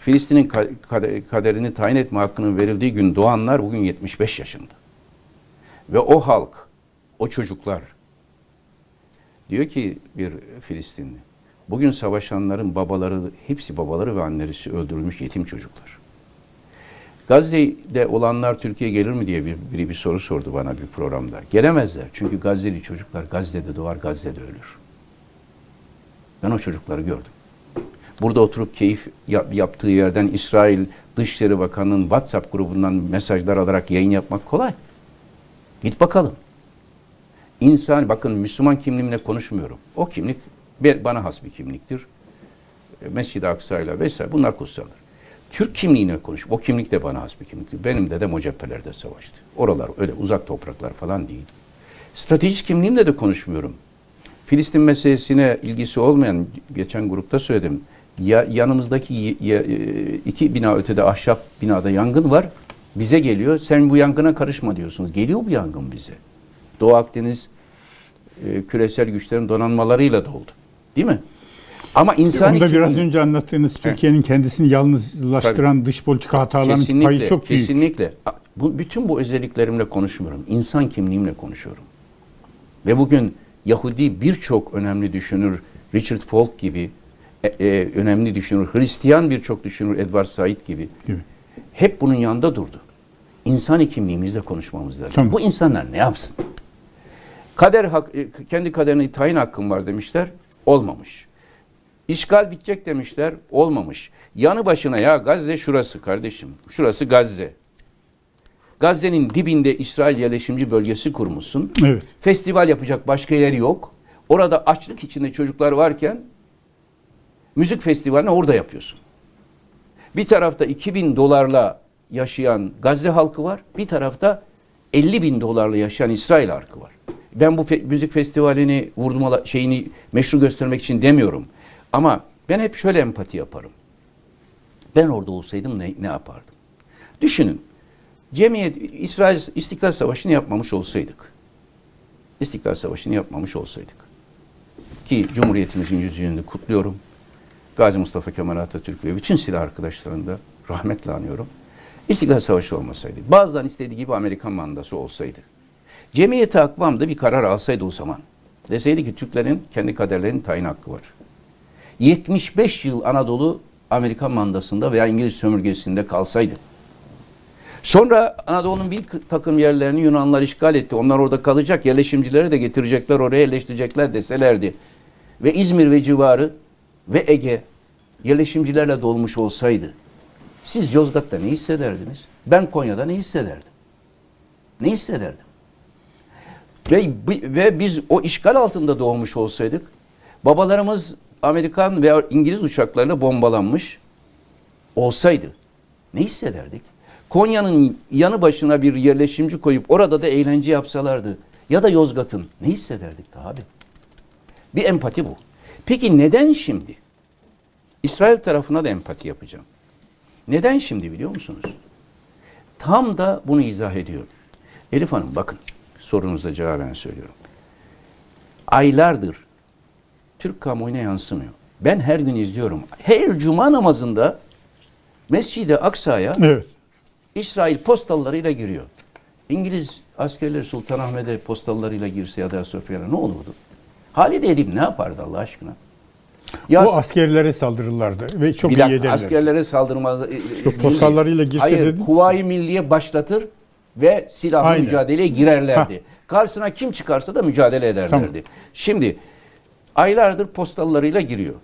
Filistin'in ka- kade- kaderini tayin etme hakkının verildiği gün doğanlar bugün 75 yaşında. Ve o halk, o çocuklar diyor ki bir Filistinli, bugün savaşanların babaları, hepsi babaları ve anneleri öldürülmüş yetim çocuklar. Gazze'de olanlar Türkiye'ye gelir mi diye bir, biri bir soru sordu bana bir programda. Gelemezler. Çünkü Gazze'li çocuklar Gazze'de doğar, Gazze'de ölür. Ben o çocukları gördüm. Burada oturup keyif yap- yaptığı yerden İsrail Dışişleri Bakanı'nın WhatsApp grubundan mesajlar alarak yayın yapmak kolay. Git bakalım. İnsan, bakın Müslüman kimliğimle konuşmuyorum. O kimlik bana has bir kimliktir. E, Mescid-i Aksa ile vesaire bunlar kutsaldır. Türk kimliğine konuş. O kimlik de bana has bir kimliktir. Benim dedem o cephelerde savaştı. Oralar öyle uzak topraklar falan değil. Stratejik kimliğimle de konuşmuyorum. Filistin meselesine ilgisi olmayan, geçen grupta söyledim. Ya, yanımızdaki ya- e, iki bina ötede ahşap binada yangın var. Bize geliyor. Sen bu yangına karışma diyorsunuz. Geliyor bu yangın bize. Doğu Akdeniz e, küresel güçlerin donanmalarıyla doldu. Değil mi? Ama insan Onda biraz önce anlattığınız Türkiye'nin kendisini yalnızlaştıran dış politika hatalarının kesinlikle, payı çok büyük. Kesinlikle. Bu, bütün bu özelliklerimle konuşmuyorum. İnsan kimliğimle konuşuyorum. Ve bugün Yahudi birçok önemli düşünür, Richard Falk gibi e, e, önemli düşünür, Hristiyan birçok düşünür, Edward Said gibi Gibi. hep bunun yanında durdu. İnsani kimliğimizle konuşmamız lazım. Tamam. Bu insanlar ne yapsın? Kader hak, e, kendi kaderini tayin hakkım var demişler. Olmamış. İşgal bitecek demişler. Olmamış. Yanı başına ya Gazze şurası kardeşim. Şurası Gazze. Gazze'nin dibinde İsrail yerleşimci bölgesi kurmuşsun. Evet. Festival yapacak başka yer yok. Orada açlık içinde çocuklar varken müzik festivalini orada yapıyorsun. Bir tarafta 2000 dolarla yaşayan Gazze halkı var. Bir tarafta 50 bin dolarla yaşayan İsrail halkı var. Ben bu fe- müzik festivalini vurdumala şeyini meşru göstermek için demiyorum. Ama ben hep şöyle empati yaparım. Ben orada olsaydım ne, ne yapardım? Düşünün. Cemiyet İsrail İstiklal Savaşı'nı yapmamış olsaydık. İstiklal Savaşı'nı yapmamış olsaydık. Ki Cumhuriyetimizin yüzüğünü kutluyorum. Gazi Mustafa Kemal Atatürk ve bütün silah arkadaşlarını da rahmetle anıyorum. İstiklal Savaşı olmasaydı, bazıdan istediği gibi Amerikan mandası olsaydı, Cemiyeti Akvam'da bir karar alsaydı o zaman, deseydi ki Türklerin kendi kaderlerinin tayin hakkı var. 75 yıl Anadolu Amerikan mandasında veya İngiliz sömürgesinde kalsaydı, Sonra Anadolu'nun bir takım yerlerini Yunanlar işgal etti. Onlar orada kalacak. Yerleşimcileri de getirecekler, oraya yerleştirecekler deselerdi. Ve İzmir ve civarı ve Ege yerleşimcilerle dolmuş olsaydı siz Yozgat'ta ne hissederdiniz? Ben Konya'da ne hissederdim? Ne hissederdim? Ve, ve biz o işgal altında doğmuş olsaydık babalarımız Amerikan veya İngiliz uçaklarına bombalanmış olsaydı ne hissederdik? Konya'nın yanı başına bir yerleşimci koyup orada da eğlence yapsalardı ya da Yozgat'ın ne hissederdik de abi? Bir empati bu. Peki neden şimdi? İsrail tarafına da empati yapacağım. Neden şimdi biliyor musunuz? Tam da bunu izah ediyorum. Elif Hanım bakın sorunuza cevaben söylüyorum. Aylardır Türk kamuoyuna yansımıyor. Ben her gün izliyorum. Her cuma namazında Mescid-i Aksa'ya Evet. İsrail postallarıyla giriyor. İngiliz askerleri Sultanahmet'e postallarıyla girse ya da Sofya'na ne olurdu? Halide Edip ne yapardı Allah aşkına? Ya o askerlere saldırırlardı ve çok bir iyi dakika, ederler. askerlere saldırmaz. e, Yok, postallarıyla girse Hayır, dediniz. Kuvayi Milliye başlatır ve silahlı Aynen. mücadeleye girerlerdi. Hah. Karşısına kim çıkarsa da mücadele ederlerdi. Tamam. Şimdi aylardır postallarıyla giriyor.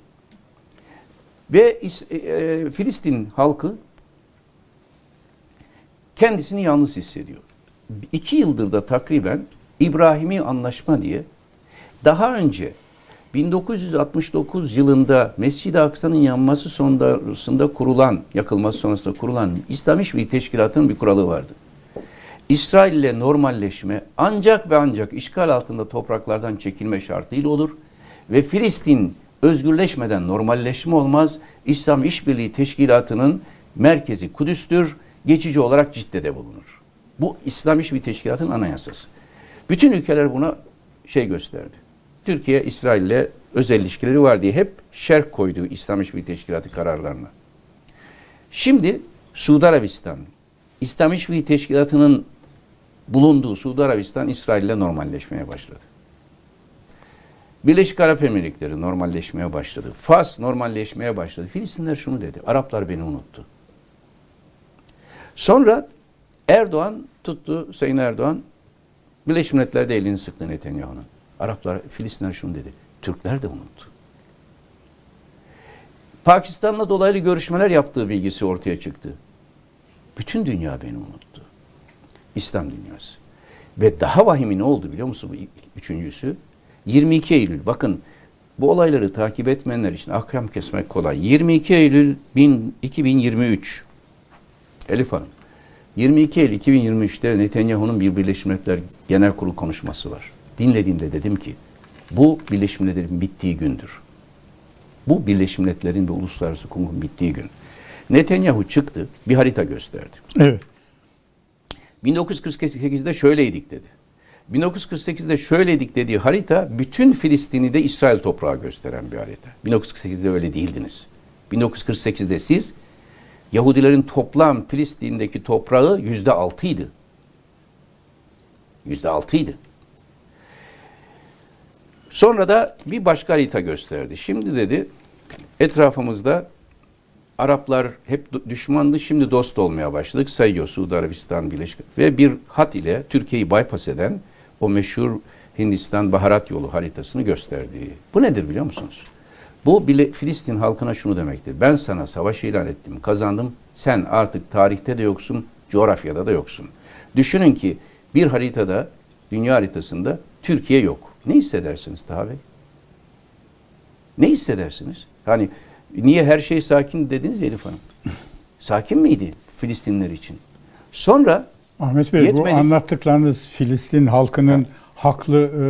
Ve e, e, Filistin halkı kendisini yalnız hissediyor. İki yıldır da takriben İbrahimi Anlaşma diye daha önce 1969 yılında Mescid-i Aksa'nın yanması sonrasında kurulan, yakılması sonrasında kurulan İslam İşbirliği Teşkilatı'nın bir kuralı vardı. İsrail ile normalleşme ancak ve ancak işgal altında topraklardan çekilme şartıyla olur ve Filistin özgürleşmeden normalleşme olmaz. İslam İşbirliği Teşkilatı'nın merkezi Kudüs'tür, geçici olarak Cidde'de bulunur. Bu İslam İşbirliği Teşkilatı'nın anayasası. Bütün ülkeler buna şey gösterdi. Türkiye İsrail'le özel ilişkileri var diye hep şerh koydu İslam İşbirliği Teşkilatı kararlarına. Şimdi Suudi Arabistan, İslam İşbirliği Teşkilatı'nın bulunduğu Suudi Arabistan İsrail ile normalleşmeye başladı. Birleşik Arap Emirlikleri normalleşmeye başladı. Fas normalleşmeye başladı. Filistinler şunu dedi. Araplar beni unuttu. Sonra Erdoğan tuttu, Sayın Erdoğan Birleşmiş Milletler'de elini sıktı Netanyahu'nun. Araplar, Filistinler şunu dedi. Türkler de unuttu. Pakistan'la dolaylı görüşmeler yaptığı bilgisi ortaya çıktı. Bütün dünya beni unuttu. İslam dünyası. Ve daha vahimi ne oldu biliyor musun üçüncüsü? 22 Eylül. Bakın bu olayları takip etmeyenler için ahkam kesmek kolay. 22 Eylül 1000 2023. Elif Hanım. 22 Eylül 2023'te Netanyahu'nun bir Birleşmiş Milletler Genel Kurulu konuşması var. Dinlediğimde dedim ki bu Birleşmiş Milletler'in bittiği gündür. Bu Birleşmiş Milletler'in ve uluslararası hukukun bittiği gün. Netanyahu çıktı, bir harita gösterdi. Evet. 1948'de şöyleydik dedi. 1948'de şöyleydik dediği harita bütün Filistin'i de İsrail toprağı gösteren bir harita. 1948'de öyle değildiniz. 1948'de siz Yahudilerin toplam Filistin'deki toprağı yüzde altıydı. Yüzde altıydı. Sonra da bir başka harita gösterdi. Şimdi dedi etrafımızda Araplar hep düşmandı şimdi dost olmaya başladık sayıyor Suudi Arabistan Birleşik ve bir hat ile Türkiye'yi bypass eden o meşhur Hindistan baharat yolu haritasını gösterdi. Bu nedir biliyor musunuz? Bu bile Filistin halkına şunu demektir. Ben sana savaş ilan ettim, kazandım. Sen artık tarihte de yoksun, coğrafyada da yoksun. Düşünün ki bir haritada, dünya haritasında Türkiye yok. Ne hissedersiniz Taha Bey? Ne hissedersiniz? Hani niye her şey sakin dediniz Elif Hanım? Sakin miydi Filistinler için? Sonra Ahmet Bey Yetmedi. bu anlattıklarınız Filistin halkının haklı e,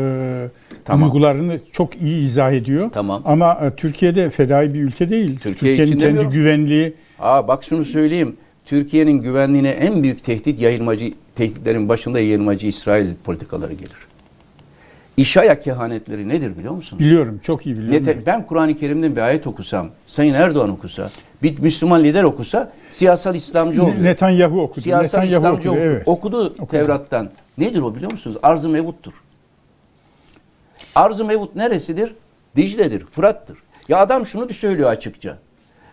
Tamam. duygularını çok iyi izah ediyor. Tamam. Ama e, Türkiye'de fedai bir ülke değil. Türkiye Türkiye'nin kendi demiyorum. güvenliği Aa bak şunu söyleyeyim. Türkiye'nin güvenliğine en büyük tehdit yayılmacı tehditlerin başında yayılmacı İsrail politikaları gelir. İşaya kehanetleri nedir biliyor musunuz? biliyorum, çok iyi biliyorum. Nete- ben Kur'an-ı Kerim'den bir ayet okusam, Sayın Erdoğan okusa, bir Müslüman lider okusa siyasal İslamcı oluyor. Netanyahu okudu. Siyasal Netanyahu İslamcı okudu, okudu. evet. Okudu Tevrat'tan. Nedir o biliyor musunuz? Arz-ı Mevut'tur. Arz-ı Mevut neresidir? Dicle'dir, Fırat'tır. Ya adam şunu söylüyor açıkça.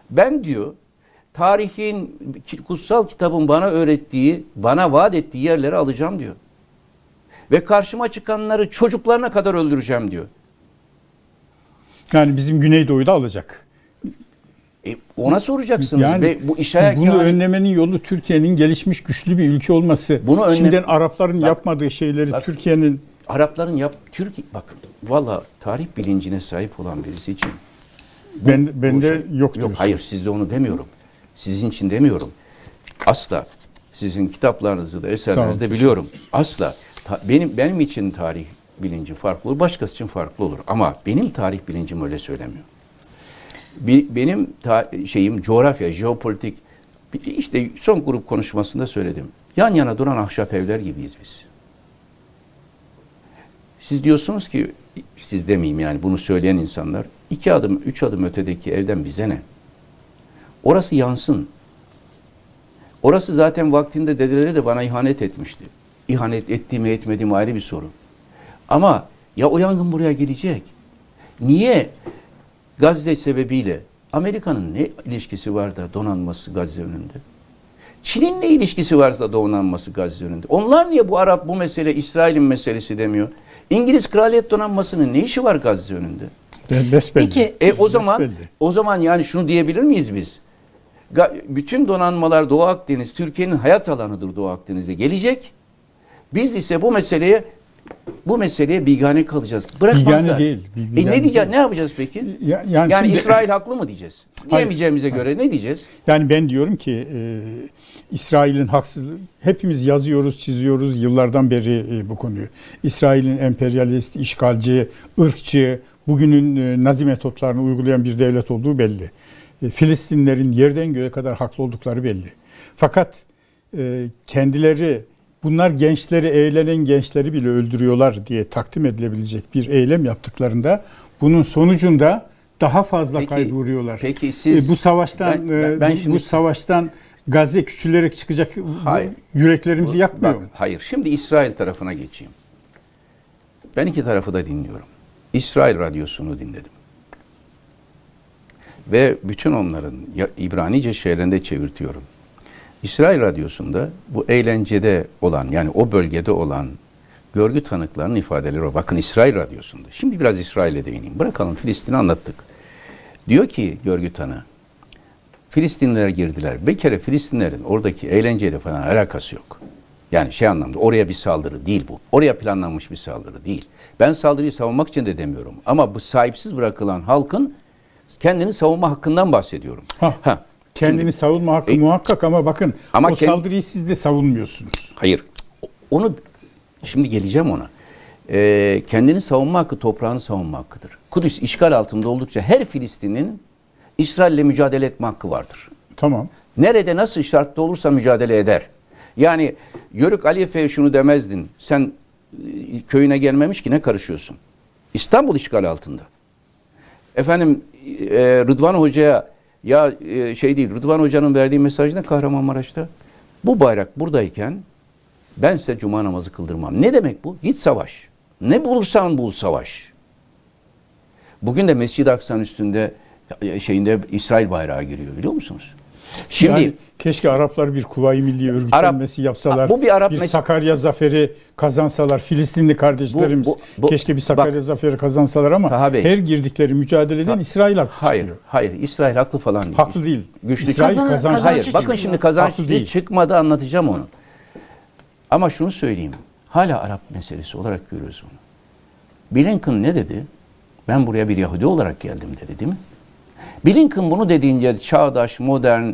Ben diyor tarihin kutsal kitabın bana öğrettiği, bana vaat ettiği yerleri alacağım diyor. Ve karşıma çıkanları çocuklarına kadar öldüreceğim diyor. Yani bizim Güneydoğu'da alacak. E, ona soracaksınız. Yani Ve bu işaret bunu önlemenin yolu Türkiye'nin gelişmiş güçlü bir ülke olması. Bunu önle- Şimdiden Arapların Bak- yapmadığı şeyleri bak- Türkiye'nin Arapların yap Türkiye bakın valla tarih bilincine sahip olan birisi için ben bende Bu yok şey- Yok diyorsun. hayır sizde onu demiyorum. Sizin için demiyorum. Asla sizin kitaplarınızı da eserinizde biliyorum. Asla Ta- benim benim için tarih bilinci farklı olur, başkası için farklı olur. Ama benim tarih bilincim öyle söylemiyor. Bir, benim ta- şeyim coğrafya, jeopolitik işte son grup konuşmasında söyledim. Yan yana duran ahşap evler gibiyiz biz. Siz diyorsunuz ki, siz demeyeyim yani bunu söyleyen insanlar, iki adım, üç adım ötedeki evden bize ne? Orası yansın. Orası zaten vaktinde dedeleri de bana ihanet etmişti. İhanet ettiğimi etmediğim ayrı bir soru. Ama ya o yangın buraya gelecek. Niye Gazze sebebiyle Amerika'nın ne ilişkisi var da donanması Gazze önünde? Çin'in ne ilişkisi varsa donanması Gazze önünde? Onlar niye bu Arap bu mesele İsrail'in meselesi demiyor? İngiliz kraliyet donanmasının ne işi var Gazze önünde? Be- Besbelli. Peki, E o zaman Besbelli. o zaman yani şunu diyebilir miyiz biz? Ga- bütün donanmalar Doğu Akdeniz, Türkiye'nin hayat alanıdır Doğu Akdeniz'e gelecek. Biz ise bu meseleye bu meseleye bigane kalacağız. Bırakmazlar. Bigane değil, bi- E bigane ne diyeceğiz? değil. Ne yapacağız peki? Ya- Yani, yani şimdi- İsrail haklı mı diyeceğiz? Diyemeyeceğimize göre ne diyeceğiz? Yani ben diyorum ki e, İsrail'in haksızlığı hepimiz yazıyoruz, çiziyoruz yıllardan beri e, bu konuyu. İsrail'in emperyalist, işgalci, ırkçı, bugünün e, nazi metotlarını uygulayan bir devlet olduğu belli. E, Filistinlerin yerden göğe kadar haklı oldukları belli. Fakat e, kendileri bunlar gençleri, eğlenen gençleri bile öldürüyorlar diye takdim edilebilecek bir eylem yaptıklarında bunun sonucunda daha fazla Peki- kaybı uğruyorlar. peki siz- E, bu savaştan Ben- ben- ben e, bu, şimdi- bu savaştan Gazze küçülerek çıkacak bu Hayır. yüreklerimizi yakmıyor Bak, mu? hayır. Şimdi İsrail tarafına geçeyim. Ben iki tarafı da dinliyorum. İsrail radyosunu dinledim. Ve bütün onların İbranice şehrinde çevirtiyorum. İsrail radyosunda bu eğlencede olan yani o bölgede olan görgü tanıklarının ifadeleri var. Bakın İsrail radyosunda. Şimdi biraz İsrail'e değineyim. Bırakalım Filistin'i anlattık. Diyor ki görgü tanığı Filistinliler girdiler. Bir kere Filistinlerin oradaki eğlenceyle falan alakası yok. Yani şey anlamda oraya bir saldırı değil bu. Oraya planlanmış bir saldırı değil. Ben saldırıyı savunmak için de demiyorum. Ama bu sahipsiz bırakılan halkın kendini savunma hakkından bahsediyorum. Ha, Ha, Kendini şimdi- savunma hakkı E, muhakkak ama bakın ama o kend- saldırıyı siz de savunmuyorsunuz. Hayır. Onu şimdi geleceğim ona. Ee, kendini savunma hakkı toprağını savunma hakkıdır. Kudüs işgal altında oldukça her Filistin'in İsrail'le mücadele etme hakkı vardır. Tamam. Nerede nasıl şartta olursa mücadele eder. Yani Yörük Aliye'ye şunu demezdin. Sen e, köyüne gelmemiş ki ne karışıyorsun? İstanbul işgal altında. Efendim e, Rıdvan Hoca'ya ya e, şey değil Rıdvan Hoca'nın verdiği mesaj ne Kahramanmaraş'ta? Bu bayrak buradayken ben size cuma namazı kıldırmam. Ne demek bu? Git savaş. Ne bulursan bul savaş. Bugün de Mescid-i Aksa'nın üstünde şeyinde İsrail bayrağı giriyor biliyor musunuz? Şimdi yani keşke Araplar bir Kuvayi Milli örgütlenmesi yapsalar. Bu bir Arap mes- Sakarya zaferi kazansalar. Filistinli kardeşlerimiz Bu- bu- bu- keşke bir Sakarya bak- zaferi kazansalar ama Bey. her girdikleri mücadeleden İsrail haklı hayır, çıkıyor. hayır İsrail haklı falan değil. Haklı değil. Güçlü İsrail Kazan- kazanç. kazanç Hayır, bakın şimdi kazanç Haklı değil. çıkmadı anlatacağım onu. Ama şunu söyleyeyim. Hala Arap meselesi olarak görüyoruz bunu. Blinken ne dedi? Ben buraya bir Yahudi olarak geldim dedi değil mi? Blinken bunu dediğince çağdaş, modern,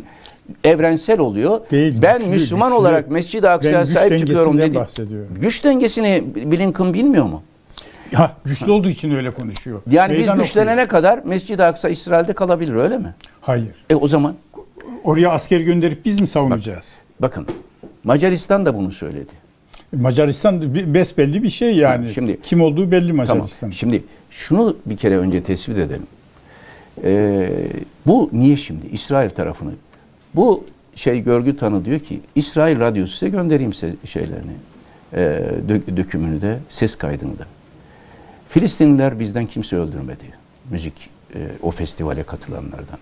evrensel oluyor. Değil, ben güçlü, Müslüman güçlü. olarak Mescid-i Aksa'ya sahip çıkıyorum dedi. bahsediyorum. Güç dengesini Blinken bilmiyor mu? Ya güçlü olduğu için öyle konuşuyor. Yani Meydan biz güçlenene okuyor. kadar Mescid-i Aksa İsrail'de kalabilir öyle mi? Hayır. E o zaman Oraya asker gönderip biz mi savunacağız? bakın Macaristan da bunu söyledi. Macaristan besbelli bir şey yani. Şimdi- Kim olduğu belli Tamam. Macaristan. Şimdi şunu bir kere önce tespit edelim. Ee, bu niye şimdi İsrail tarafını? Bu şey görgü tanı diyor ki İsrail radyosu size göndereyim şeylerini. E, dö- dökümünü de ses kaydını da. Filistinliler bizden kimse öldürmedi. Müzik e, o festivale katılanlardan.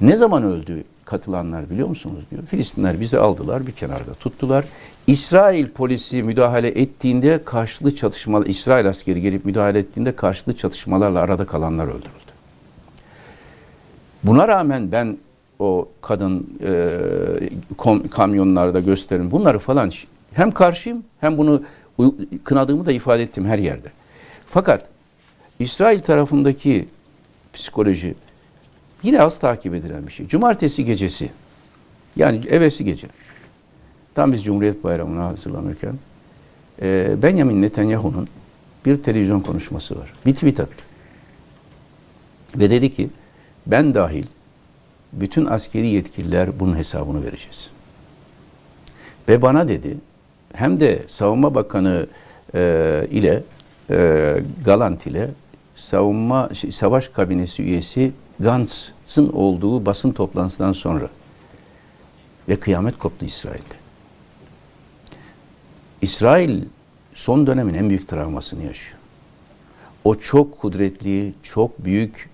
Ne zaman öldü katılanlar biliyor musunuz diyor. Filistinler bizi aldılar bir kenarda tuttular. İsrail polisi müdahale ettiğinde karşılıklı çatışmalar, İsrail askeri gelip müdahale ettiğinde karşılıklı çatışmalarla arada kalanlar öldürüldü. Buna rağmen ben o kadın e, kom- kamyonlarda gösterin bunları falan hem karşıyım hem bunu kınadığımı da ifade ettim her yerde. Fakat İsrail tarafındaki psikoloji yine az takip edilen bir şey. Cumartesi gecesi yani evesi gece tam biz Cumhuriyet Bayramı'na hazırlanırken e, Benjamin Netanyahu'nun bir televizyon konuşması var. Bir tweet attı. Ve dedi ki ben dahil bütün askeri yetkililer bunun hesabını vereceğiz. Ve bana dedi hem de Savunma Bakanı e, ile e, Galant ile savunma şey, savaş kabinesi üyesi Gantz'ın olduğu basın toplantısından sonra ve kıyamet koptu İsrail'de. İsrail son dönemin en büyük travmasını yaşıyor. O çok kudretli, çok büyük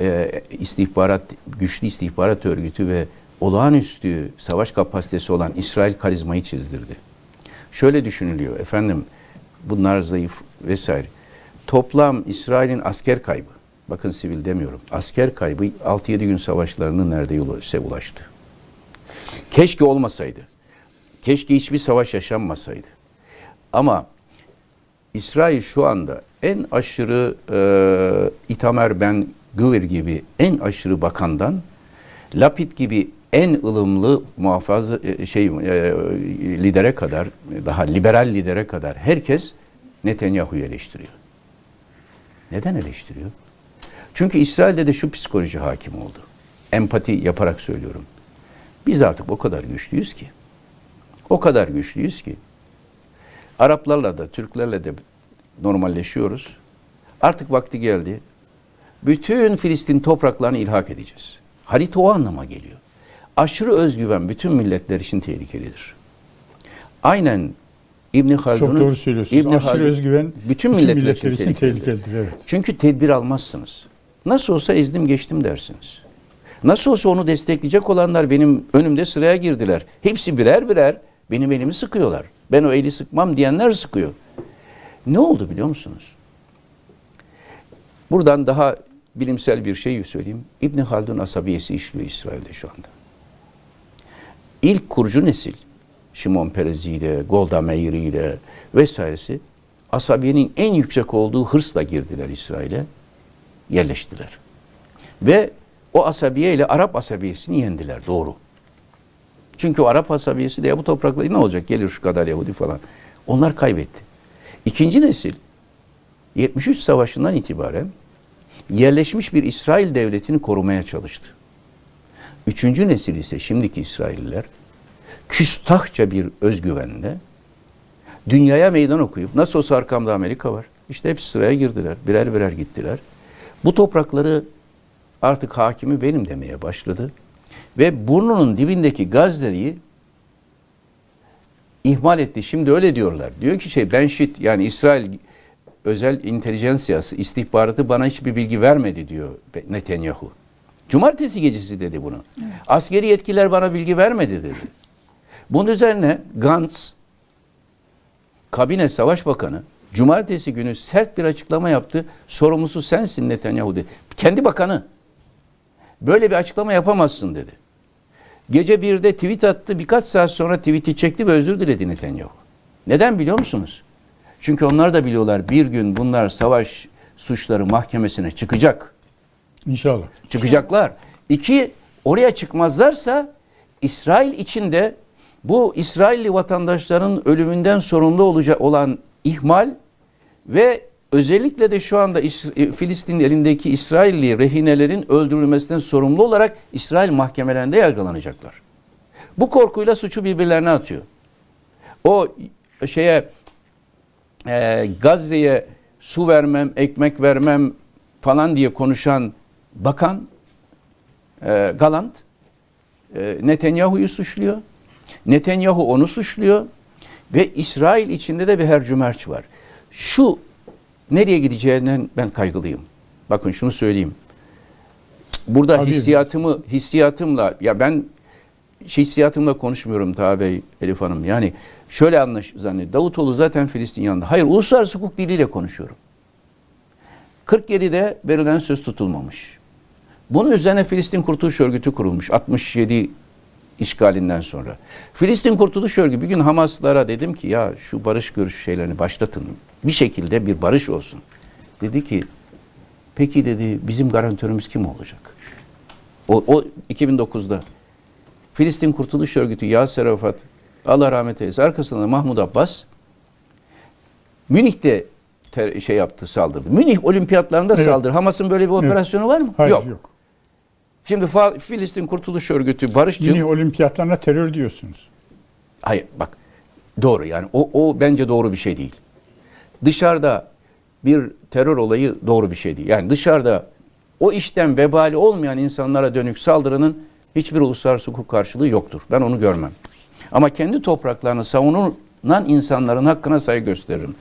e, istihbarat, güçlü istihbarat örgütü ve olağanüstü savaş kapasitesi olan İsrail karizmayı çizdirdi. Şöyle düşünülüyor efendim bunlar zayıf vesaire. Toplam İsrail'in asker kaybı bakın sivil demiyorum, asker kaybı 6-7 gün savaşlarının neredeyse ulaştı. Keşke olmasaydı. Keşke hiçbir savaş yaşanmasaydı. Ama İsrail şu anda en aşırı e, İtamer Ben Gvir gibi en aşırı bakandan Lapid gibi en ılımlı muhafaza e, şey e, lidere kadar daha liberal lidere kadar herkes Netanyahu'yu eleştiriyor. Neden eleştiriyor? Çünkü İsrail'de de şu psikoloji hakim oldu. Empati yaparak söylüyorum. Biz artık o kadar güçlüyüz ki. O kadar güçlüyüz ki. Araplarla da Türklerle de normalleşiyoruz. Artık vakti geldi. Bütün Filistin topraklarını ilhak edeceğiz. Harita o anlama geliyor. Aşırı özgüven bütün milletler için tehlikelidir. Aynen İbn Haldun'un Çok doğru söylüyorsunuz. İbn Aşırı Haldun- bütün, bütün milletler, milletler için için tehlikelidir. tehlikelidir. Evet. Çünkü tedbir almazsınız. Nasıl olsa ezdim geçtim dersiniz. Nasıl olsa onu destekleyecek olanlar benim önümde sıraya girdiler. Hepsi birer birer benim elimi sıkıyorlar. Ben o eli sıkmam diyenler sıkıyor. Ne oldu biliyor musunuz? Buradan daha bilimsel bir şey söyleyeyim. İbn Haldun asabiyesi işliyor İsrail'de şu anda. İlk kurucu nesil Şimon Perez ile, Golda Meir ile vesairesi asabiyenin en yüksek olduğu hırsla girdiler İsrail'e, yerleştiler. Ve o asabiye ile Arap asabiyesini yendiler, doğru. Çünkü o Arap asabiyesi de ya bu topraklarda ne olacak gelir şu kadar Yahudi falan. Onlar kaybetti. İkinci nesil 73 savaşından itibaren yerleşmiş bir İsrail devletini korumaya çalıştı. Üçüncü nesil ise şimdiki İsrailliler küstahça bir özgüvenle dünyaya meydan okuyup nasıl olsa arkamda Amerika var. İşte hepsi sıraya girdiler. Birer birer gittiler. Bu toprakları artık hakimi benim demeye başladı. Ve burnunun dibindeki Gazze'yi ihmal etti. Şimdi öyle diyorlar. Diyor ki şey ben şit yani İsrail özel intelijansiyası istihbaratı bana hiçbir bilgi vermedi diyor Netanyahu. Cumartesi gecesi dedi bunu. Askeri yetkililer bana bilgi vermedi dedi. Bunun üzerine Gantz, kabine savaş bakanı, cumartesi günü sert bir açıklama yaptı. Sorumlusu sensin Netanyahu dedi. Kendi bakanı. Böyle bir açıklama yapamazsın dedi. Gece birde tweet attı. Birkaç saat sonra tweet'i çekti ve özür diledi Netanyahu. Neden biliyor musunuz? Çünkü onlar da biliyorlar bir gün bunlar savaş suçları mahkemesine çıkacak. İnşallah. Çıkacaklar. İki, oraya çıkmazlarsa İsrail içinde bu İsrailli vatandaşların ölümünden sorumlu olacak olan ihmal ve özellikle de şu anda İs- Filistin elindeki İsrailli rehinelerin öldürülmesinden sorumlu olarak İsrail mahkemelerinde yargılanacaklar. Bu korkuyla suçu birbirlerine atıyor. O şeye e, Gazze'ye su vermem, ekmek vermem falan diye konuşan bakan e, Galant e, Netanyahu'yu suçluyor. Netanyahu onu suçluyor ve İsrail içinde de bir hercümerç var. Şu nereye gideceğinden ben kaygılıyım. Bakın şunu söyleyeyim. Burada Tabii. hissiyatımı hissiyatımla ya ben hissiyatımla konuşmuyorum Taha Bey, Elif Hanım. Yani şöyle anlaş zannet. Davutoğlu zaten Filistin yanında. Hayır, uluslararası hukuk diliyle konuşuyorum. 47'de verilen söz tutulmamış. Bunun üzerine Filistin Kurtuluş Örgütü kurulmuş 67 işgalinden sonra. Filistin Kurtuluş Örgütü bir gün Hamaslara dedim ki ya şu barış görüşü şeylerini başlatın. Bir şekilde bir barış olsun. Dedi ki peki dedi bizim garantörümüz kim olacak? O, o 2009'da Filistin Kurtuluş Örgütü Yasir Arafat Allah rahmet eylesin arkasında Mahmud Abbas Münih'te ter- şey yaptı saldırdı. Münih olimpiyatlarında Evet. saldırdı. Hamas'ın böyle bir operasyonu var mı? Hayır yok. yok. Şimdi Filistin Kurtuluş Örgütü barışçıl. Münih olimpiyatlarına terör diyorsunuz. Hayır bak doğru yani o, o bence doğru bir şey değil. Dışarıda bir terör olayı doğru bir şey değil. Yani dışarıda o işten vebali olmayan insanlara dönük saldırının hiçbir uluslararası hukuk karşılığı yoktur. Ben onu görmem. Ama kendi topraklarını savunan insanların hakkına saygı gösteririm.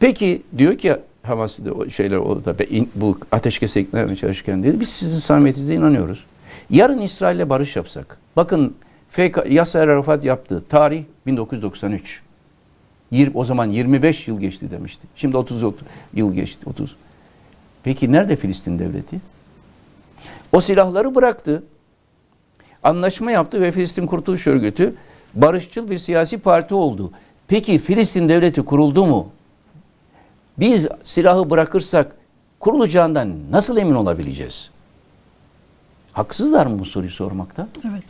Peki diyor ki Hamas da şeyler o da bu ateşkese ikna etmeye çalışırken dedi biz sizin samimiyetinize inanıyoruz. Yarın İsrail'le barış yapsak. Bakın FK, Yasser Arafat yaptı. Tarih 1993. Yir- o zaman 25 yıl geçti demişti. Şimdi 30 ot- yıl geçti. 30. Peki nerede Filistin devleti? O silahları bıraktı. Anlaşma yaptı ve Filistin Kurtuluş Örgütü barışçıl bir siyasi parti oldu. Peki Filistin devleti kuruldu mu? Biz silahı bırakırsak kurulacağından nasıl emin olabileceğiz? Haksızlar mı bu soruyu sormakta? Evet.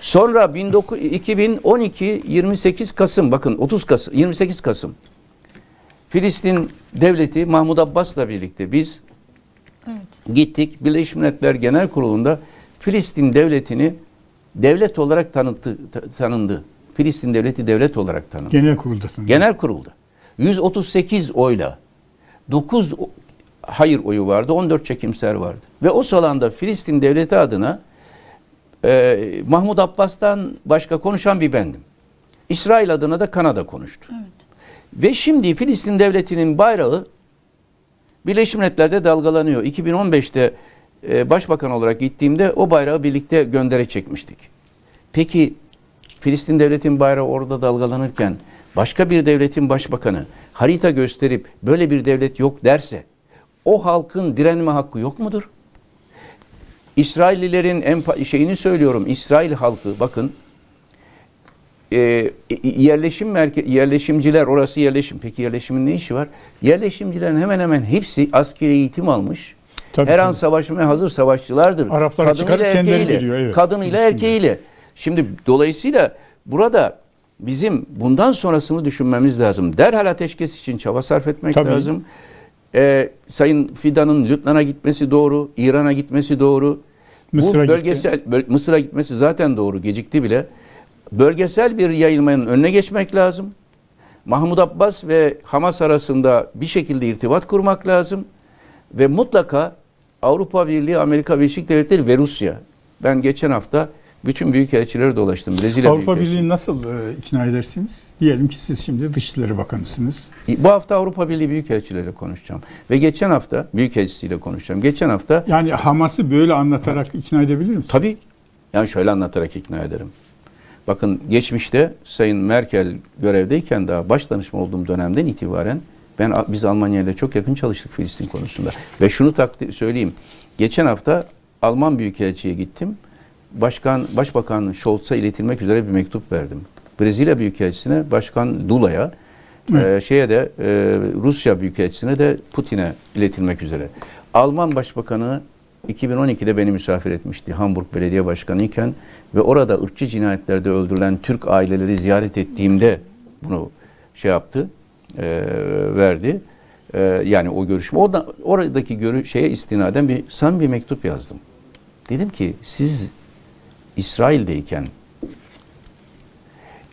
Sonra 19 2012 28 Kasım bakın 30 Kasım 28 Kasım Filistin devleti Mahmud Abbas'la birlikte biz Evet. gittik Birleşmiş Milletler Genel Kurulu'nda Filistin devletini devlet olarak tanıttı, ta- tanındı. Filistin devleti devlet olarak tanındı. Genel kurulda tanındı. Genel kurulda 138 oyla 9 o- hayır oyu vardı, 14 çekimser vardı. Ve o salonda Filistin devleti adına e, Mahmud Abbas'tan başka konuşan bir bendim. İsrail adına da Kanada konuştu. Evet. Ve şimdi Filistin devletinin bayrağı Birleşmiş Milletler'de dalgalanıyor. 2015'te e, başbakan olarak gittiğimde o bayrağı birlikte göndere çekmiştik. Peki Filistin devletin bayrağı orada dalgalanırken başka bir devletin başbakanı harita gösterip böyle bir devlet yok derse o halkın direnme hakkı yok mudur? İsraillilerin şeyini söylüyorum. İsrail halkı bakın e, yerleşim merke yerleşimciler orası yerleşim. Peki yerleşimin ne işi var? Yerleşimcilerin hemen hemen hepsi askeri eğitim almış. Tabii, Her an tabii. savaşmaya hazır savaşçılardır. Araplara çıkarıp kendileri erkeğiyle, geliyor, evet. Kadınıyla erkeğiyle. Şimdi dolayısıyla burada bizim bundan sonrasını düşünmemiz lazım. Derhal ateşkes için çaba sarf etmek Tabii. lazım. Ee, Sayın Fidan'ın Lübnan'a gitmesi doğru, İran'a gitmesi doğru. Mısır'a Bu gitti. bölgesel böl- Mısır'a gitmesi zaten doğru, gecikti bile. Bölgesel bir yayılmanın önüne geçmek lazım. Mahmud Abbas ve Hamas arasında bir şekilde irtibat kurmak lazım ve mutlaka Avrupa Birliği, Amerika Birleşik Devletleri ve Rusya. Ben geçen hafta bütün büyükelçileri dolaştım. Brezilya Avrupa. Birliği'ni nasıl e, ikna edersiniz? Diyelim ki siz şimdi Dışişleri Bakanısınız. Bu hafta Avrupa Birliği büyükelçileriyle konuşacağım. Ve geçen hafta büyükelçisiyle konuşacağım. Geçen hafta Yani Hamas'ı böyle anlatarak ikna edebilir misiniz? Tabii. Yani şöyle anlatarak ikna ederim. Bakın geçmişte Sayın Merkel görevdeyken daha baş danışma olduğum dönemden itibaren ben biz Almanya ile çok yakın çalıştık Filistin konusunda. Ve şunu takdi, söyleyeyim. Geçen hafta Alman Büyükelçi'ye gittim. Başkan Başbakan Scholz'a iletilmek üzere bir mektup verdim. Brezilya Büyükelçisi'ne Başkan Lula'ya e, şeye de e, Rusya Büyükelçisi'ne de Putin'e iletilmek üzere. Alman Başbakanı 2012'de beni misafir etmişti Hamburg Belediye Başkanı iken ve orada ırkçı cinayetlerde öldürülen Türk aileleri ziyaret ettiğimde bunu şey yaptı, e, verdi. E, yani o görüşme. Orada, oradaki görü, şeye istinaden bir sam bir mektup yazdım. Dedim ki siz İsrail'deyken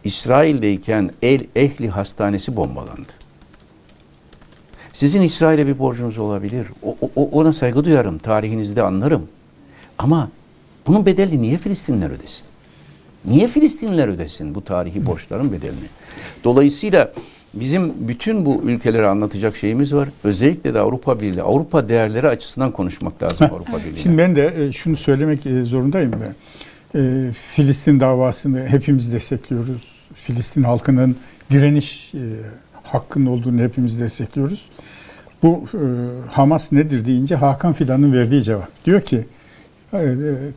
İsrail'deyken El Ehli Hastanesi bombalandı. Sizin İsrail'e bir borcunuz olabilir. O, o- ona saygı duyarım. Tarihinizi de anlarım. Ama bunun bedelini niye Filistinler ödesin? Niye Filistinler ödesin bu tarihi borçların bedelini? Dolayısıyla bizim bütün bu ülkeleri anlatacak şeyimiz var. Özellikle de Avrupa Birliği, Avrupa değerleri açısından konuşmak lazım Avrupa Birliği'ne. Şimdi ben de e, şunu söylemek e, zorundayım ben. E, Filistin davasını hepimiz destekliyoruz. Filistin halkının direniş hakkının olduğunu hepimiz destekliyoruz. Bu Hamas nedir deyince Hakan Fidan'ın verdiği cevap. Diyor ki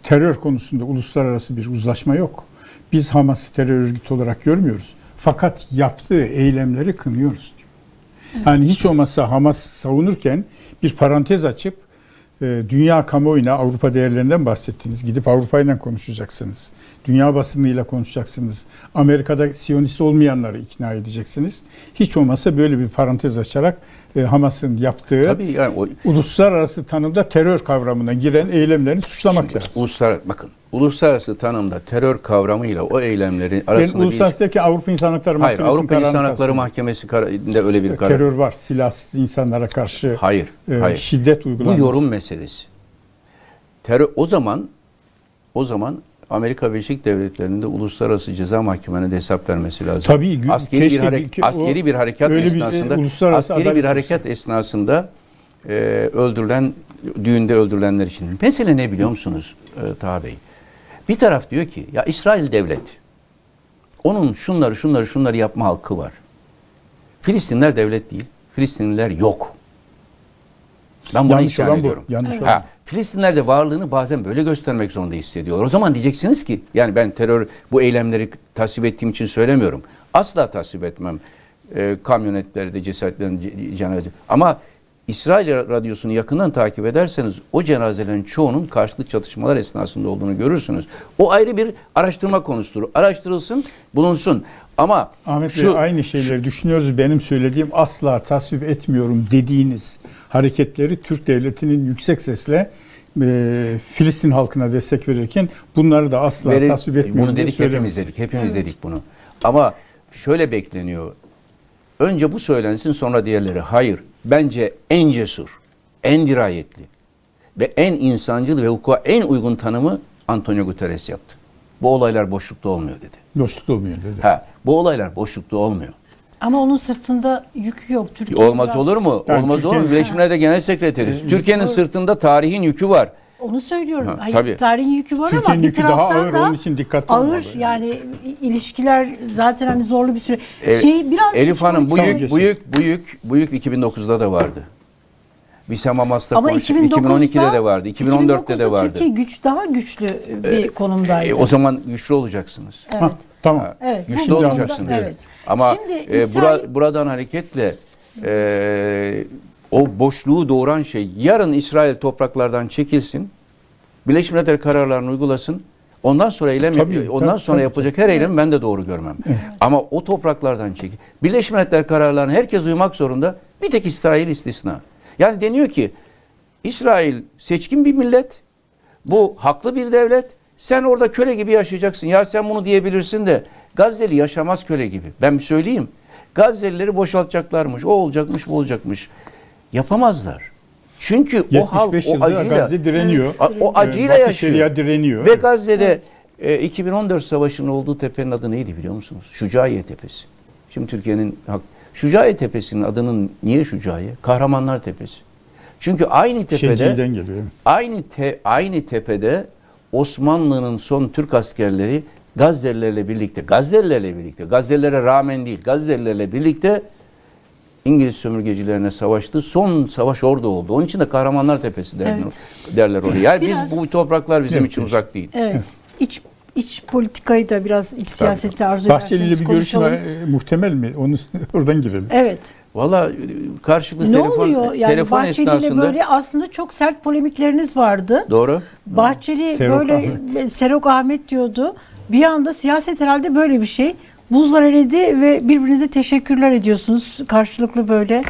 terör konusunda uluslararası bir uzlaşma yok. Biz Hamas'ı terör örgütü olarak görmüyoruz. Fakat yaptığı eylemleri kınıyoruz diyor. Yani hiç olmazsa Hamas savunurken bir parantez açıp e, dünya kamuoyuna Avrupa değerlerinden bahsettiniz. Gidip Avrupa ile konuşacaksınız. Dünya basınıyla konuşacaksınız. Amerika'da Siyonist olmayanları ikna edeceksiniz. Hiç olmazsa böyle bir parantez açarak e, Hamas'ın yaptığı Tabii yani o uluslararası tanımda terör kavramına giren eylemlerini suçlamak Şimdi lazım. Uluslararası, bakın uluslararası tanımda terör kavramıyla o eylemlerin Ben arasında bir uluslararası derken Avrupa İnsan Hakları Hayır, Mahkemesi'nin Avrupa İnsan Hakları. Mahkemesi kararında öyle bir karar. Terör var. Silahsız insanlara karşı Hayır, e, hayır. şiddet Bu uygulanması. yorum meselesi. Terör o zaman o zaman Amerika Birleşik Devletleri'nde uluslararası ceza mahkemelerine de hesap vermesi lazım. Tabii, askeri bir hareket askeri bir harekat öyle bir, e, esnasında askeri bir harekat esnasında e, öldürülen düğünde öldürülenler için. Mesele ne biliyor musunuz e, Taha Bey? Bir taraf diyor ki ya İsrail devlet onun şunları şunları şunları yapma hakkı var. Filistinler devlet değil. Filistinliler yok. Ben buna Yanlış isyan olan bu. ediyorum. Yanlış Evet. Ha, Filistinler de varlığını bazen böyle göstermek zorunda hissediyorlar. O zaman diyeceksiniz ki yani ben terör bu eylemleri tasvip ettiğim için söylemiyorum. Asla tasvip etmem. E, kamyonetlerde cesetlerin ce- cenaze. Ama İsrail radyosunu yakından takip ederseniz o cenazelerin çoğunun karşılıklı çatışmalar esnasında olduğunu görürsünüz. O ayrı bir araştırma konusudur. Araştırılsın, bulunsun. Ama Ahmet şu Bey aynı şeyleri düşünüyoruz. Benim söylediğim asla tasvip etmiyorum dediğiniz hareketleri Türk devletinin yüksek sesle e, Filistin halkına destek verirken bunları da asla Verin- tasvip etmiyorum Bunu dedik hepimiz dedik. Hepimiz dedik bunu. Ama şöyle bekleniyor. Önce bu söylensin sonra diğerleri. Hayır. Bence en cesur, en dirayetli ve en insancıl ve hukuka en uygun tanımı Antonio Guterres yaptı. Bu olaylar boşlukta olmuyor dedi. Dostluk olmuyor dedi. Ha, bu olaylar boşlukta olmuyor. Ama onun sırtında yükü yok. Türkiye Olmaz biraz- olur mu? Yani Olmaz olur mu? Türkiye- Birleşmiş Milletler Genel Sekreteriz. Türkiye'nin sırtında tarihin yükü var. Onu söylüyorum. Ha, Hayır, tabii. tarihin yükü var Türkiye'nin ama bir yükü daha taraftan ağır, da onun için dikkatli ağır olmalı. yani ilişkiler zaten hani zorlu bir süre. E, şey biraz Elif Hanım bu yük, bu yük, bu yük, bu yük 2009'da da vardı. Biz Hamas'ta ama konuştuk. 2009'da 2012'de de vardı. 2014'te de 2009'da vardı. Türkiye güç daha güçlü bir konumdaydı. E, o zaman güçlü olacaksınız. evet. Ha, tamam. Evet, güçlü konuda- olacaksınız. evet. Ama Şimdi e, İsrail- bura- buradan hareketle e, o boşluğu doğuran şey yarın İsrail topraklardan çekilsin. Birleşmiş Milletler kararlarını uygulasın. Ondan sonra eylem Tabii, ondan tabii, sonra tabii, yapılacak her eylem ben de doğru görmem. Ama o topraklardan çekil. Birleşmiş Milletler kararlarına herkes uymak zorunda. Bir tek İsrail istisna. Yani deniyor ki İsrail seçkin bir millet. Bu haklı bir devlet. Sen orada köle gibi yaşayacaksın. Ya sen bunu diyebilirsin de Gazze'li yaşamaz köle gibi. Ben söyleyeyim. Gazze'lileri boşaltacaklarmış. O olacakmış, bu olacakmış. Yapamazlar. Çünkü o halk 75 o acıyla Gazze direniyor. O acıyla Batı yaşıyor. Şeria direniyor. Ve Gazze'de e, 2014 savaşının olduğu tepenin adı neydi biliyor musunuz? Şucaiye Tepesi. Şimdi Türkiye'nin Şucaiye Tepesi'nin adının niye Şucaiye? Kahramanlar Tepesi. Çünkü aynı tepede geliyor. aynı te, aynı tepede Osmanlı'nın son Türk askerleri Gazze'lilerle birlikte, Gazze'lilerle birlikte, Gazze'lilere rağmen değil, Gazze'lilerle birlikte İngiliz sömürgecilerine savaştı. Son savaş orada oldu. Onun için de Kahramanlar Tepesi derler, Evet. derler oraya. Yani Biraz- biz bu topraklar bizim Evet, için uzak değil. Evet. İç iç politikayı da biraz iç siyaseti arzu Bahçeli ile ederseniz bir görüşme konuşalım. e, muhtemel mi? Onu oradan girelim. Evet. Valla karşılıklı Ne telefon oluyor? Yani telefon Bahçeli ile esnasında böyle aslında çok sert polemikleriniz vardı. doğru. Bahçeli Serok böyle Ahmet. Serok Ahmet diyordu. Bir anda siyaset herhalde böyle bir şey. Buzlar eridi ve birbirinize teşekkürler ediyorsunuz. Karşılıklı böyle.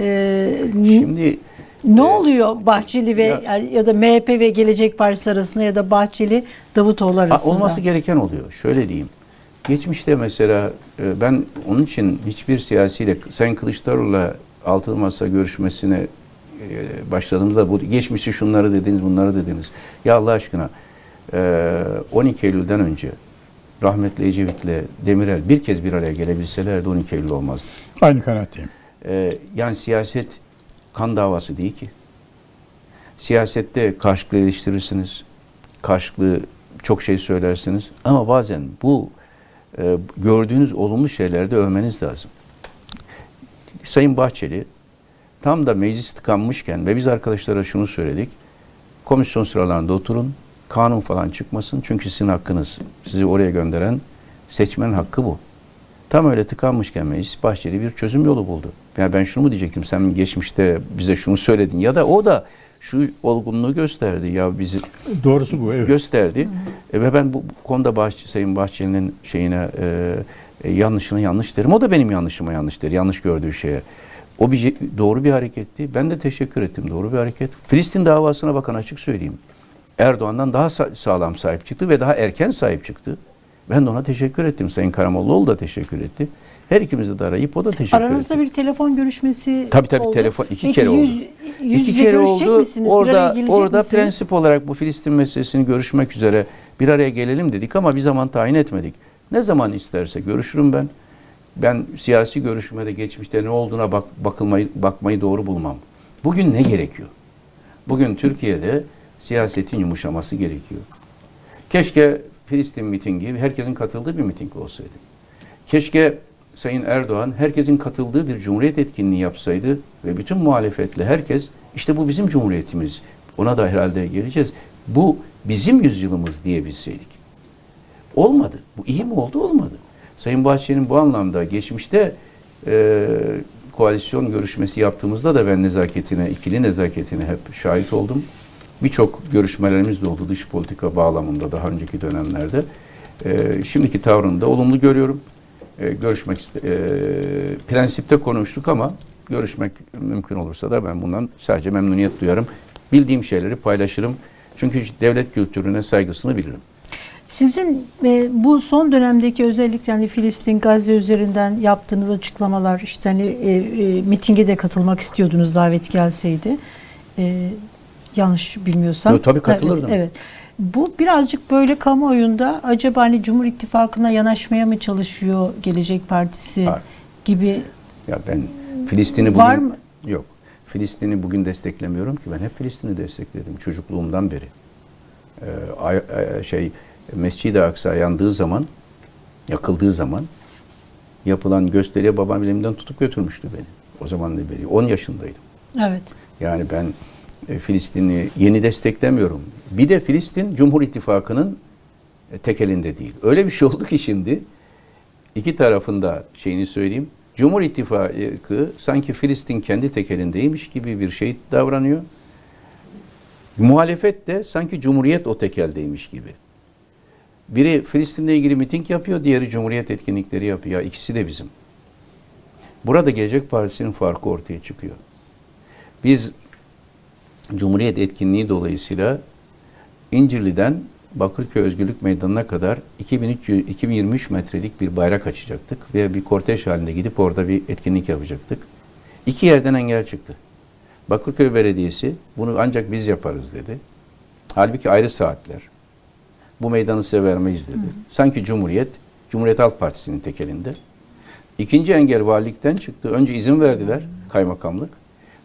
Ee, Şimdi ne oluyor Bahçeli ve ya- ya, da MHP ve Gelecek Partisi arasında ya da Bahçeli Davutoğlu arasında? olması gereken oluyor. Şöyle diyeyim. Geçmişte mesela e, ben onun için hiçbir siyasiyle Sayın Kılıçdaroğlu'la altılı masa görüşmesine e, başladığımda bu geçmişi şunları dediniz bunları dediniz. Ya Allah aşkına e, 12 Eylül'den önce rahmetli Ecevit'le Demirel bir kez bir araya gelebilselerdi 12 Eylül olmazdı. Aynı kanaatteyim. Yani siyaset kan davası değil ki. Siyasette karşılıklı eleştirirsiniz. Karşılıklı çok şey söylersiniz. Ama bazen bu e, gördüğünüz olumlu şeylerde övmeniz lazım. Sayın Bahçeli tam da meclis tıkanmışken ve biz arkadaşlara şunu söyledik. Komisyon sıralarında oturun. Kanun falan çıkmasın. Çünkü sizin hakkınız. Sizi oraya gönderen seçmenin hakkı bu. Tam öyle tıkanmışken meclis Bahçeli bir çözüm yolu buldu. Yani ben şunu mu diyecektim sen geçmişte bize şunu söyledin ya da o da şu olgunluğu gösterdi ya bizi Doğrusu bu. Evet. gösterdi. E, ve ben bu, konuda Bahçe, Sayın Bahçeli'nin şeyine e, e, yanlışına yanlış derim. O da benim yanlışıma yanlış der. Yanlış gördüğü şeye. O bir doğru bir hareketti. Ben de teşekkür ettim. Doğru bir hareket. Filistin davasına bakın açık söyleyeyim. Erdoğan'dan daha sa- sağlam sahip çıktı ve daha erken sahip çıktı. Ben de ona teşekkür ettim. Sayın Karamollaoğlu da teşekkür etti. Her ikimizi de arayıp o da teşekkür Aranızda etti. bir telefon görüşmesi Tabii tabii oldu. telefon iki Peki kere oldu. yüz, yüz İki kere oldu. misiniz? Orada orada misiniz? prensip olarak bu Filistin meselesini görüşmek üzere bir araya gelelim dedik ama bir zaman tayin etmedik. Ne zaman isterse görüşürüm ben. Ben siyasi görüşmede geçmişte ne olduğuna bak, bakılmayı bakmayı doğru bulmam. Bugün ne gerekiyor? Bugün Türkiye'de siyasetin yumuşaması gerekiyor. Keşke Filistin mitingi herkesin katıldığı bir miting olsaydı. Keşke Sayın Erdoğan herkesin katıldığı bir cumhuriyet etkinliği yapsaydı ve bütün muhalefetle herkes işte bu bizim cumhuriyetimiz. Ona da herhalde geleceğiz. Bu bizim yüzyılımız diyebilseydik. Olmadı. Bu iyi mi oldu? Olmadı. Sayın Bahçeli'nin bu anlamda geçmişte e, koalisyon görüşmesi yaptığımızda da ben nezaketine, ikili nezaketine hep şahit oldum. Birçok görüşmelerimiz de oldu dış politika bağlamında daha önceki dönemlerde. E, şimdiki tavrını da olumlu görüyorum. E, görüşmek iste, e, prensipte konuştuk ama görüşmek mümkün olursa da ben bundan sadece memnuniyet duyarım. Bildiğim şeyleri paylaşırım. Çünkü devlet kültürüne saygısını bilirim. Sizin e, bu son dönemdeki özellikle hani Filistin, Gazze üzerinden yaptığınız açıklamalar işte hani e, e, mitinge de katılmak istiyordunuz davet gelseydi. E, yanlış bilmiyorsam. Yo, tabii katılırdım. Evet, evet. Bu birazcık böyle kamuoyunda acaba hani Cumhur İttifakı'na yanaşmaya mı çalışıyor Gelecek Partisi Hayır. gibi Ya ben Filistin'i bugün Var mı? yok. Filistin'i bugün desteklemiyorum ki ben hep Filistin'i destekledim çocukluğumdan beri. Ee, ay- şey Mescid-i Aksa yandığı zaman, yakıldığı zaman yapılan gösteriye babam elimden tutup götürmüştü beni. O zaman da beri 10 yaşındaydım. evet. Yani ben e, Filistin'i yeni desteklemiyorum. Bir de Filistin Cumhur İttifakı'nın e, tek elinde değil. Öyle bir şey oldu ki şimdi iki tarafında şeyini söyleyeyim. Cumhur İttifakı sanki Filistin kendi tek elindeymiş gibi bir şey davranıyor. Muhalefet de sanki Cumhuriyet o tek eldeymiş gibi. Biri Filistin'le ilgili miting yapıyor, diğeri Cumhuriyet etkinlikleri yapıyor. Ya ikisi de bizim. Burada Gelecek Partisi'nin farkı ortaya çıkıyor. Biz Cumhuriyet etkinliği dolayısıyla İncirli'den Bakırköy Özgürlük Meydanı'na kadar 2300, 2023 metrelik bir bayrak açacaktık ve bir kortej halinde gidip orada bir etkinlik yapacaktık. İki yerden engel çıktı. Bakırköy Belediyesi bunu ancak biz yaparız dedi. Halbuki ayrı saatler. Bu meydanı size vermeyiz dedi. Sanki Cumhuriyet, Cumhuriyet Halk Partisi'nin tek elinde. İkinci engel valilikten çıktı. Önce izin verdiler kaymakamlık.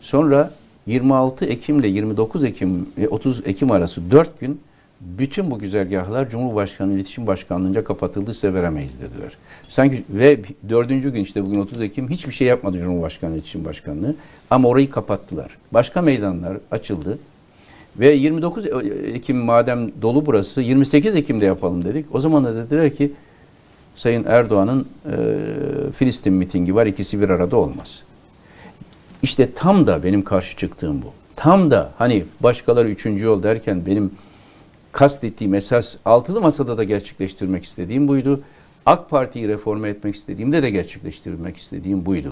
Sonra 26 Ekim ile 29 Ekim ve 30 Ekim arası 4 gün bütün bu güzergahlar Cumhurbaşkanı İletişim Başkanlığı'nca kapatıldı size veremeyiz dediler. Sanki ve dördüncü gün işte bugün 30 Ekim hiçbir şey yapmadı Cumhurbaşkanı İletişim Başkanlığı ama orayı kapattılar. Başka meydanlar açıldı. Ve 29 Ekim madem dolu burası 28 Ekim'de yapalım dedik. O zaman da dediler ki Sayın Erdoğan'ın e, Filistin mitingi var ikisi bir arada olmaz. İşte tam da benim karşı çıktığım bu. Tam da hani başkaları üçüncü yol derken benim kastettiğim esas altılı masada da gerçekleştirmek istediğim buydu. AK Parti'yi reforme etmek istediğimde de gerçekleştirmek istediğim buydu.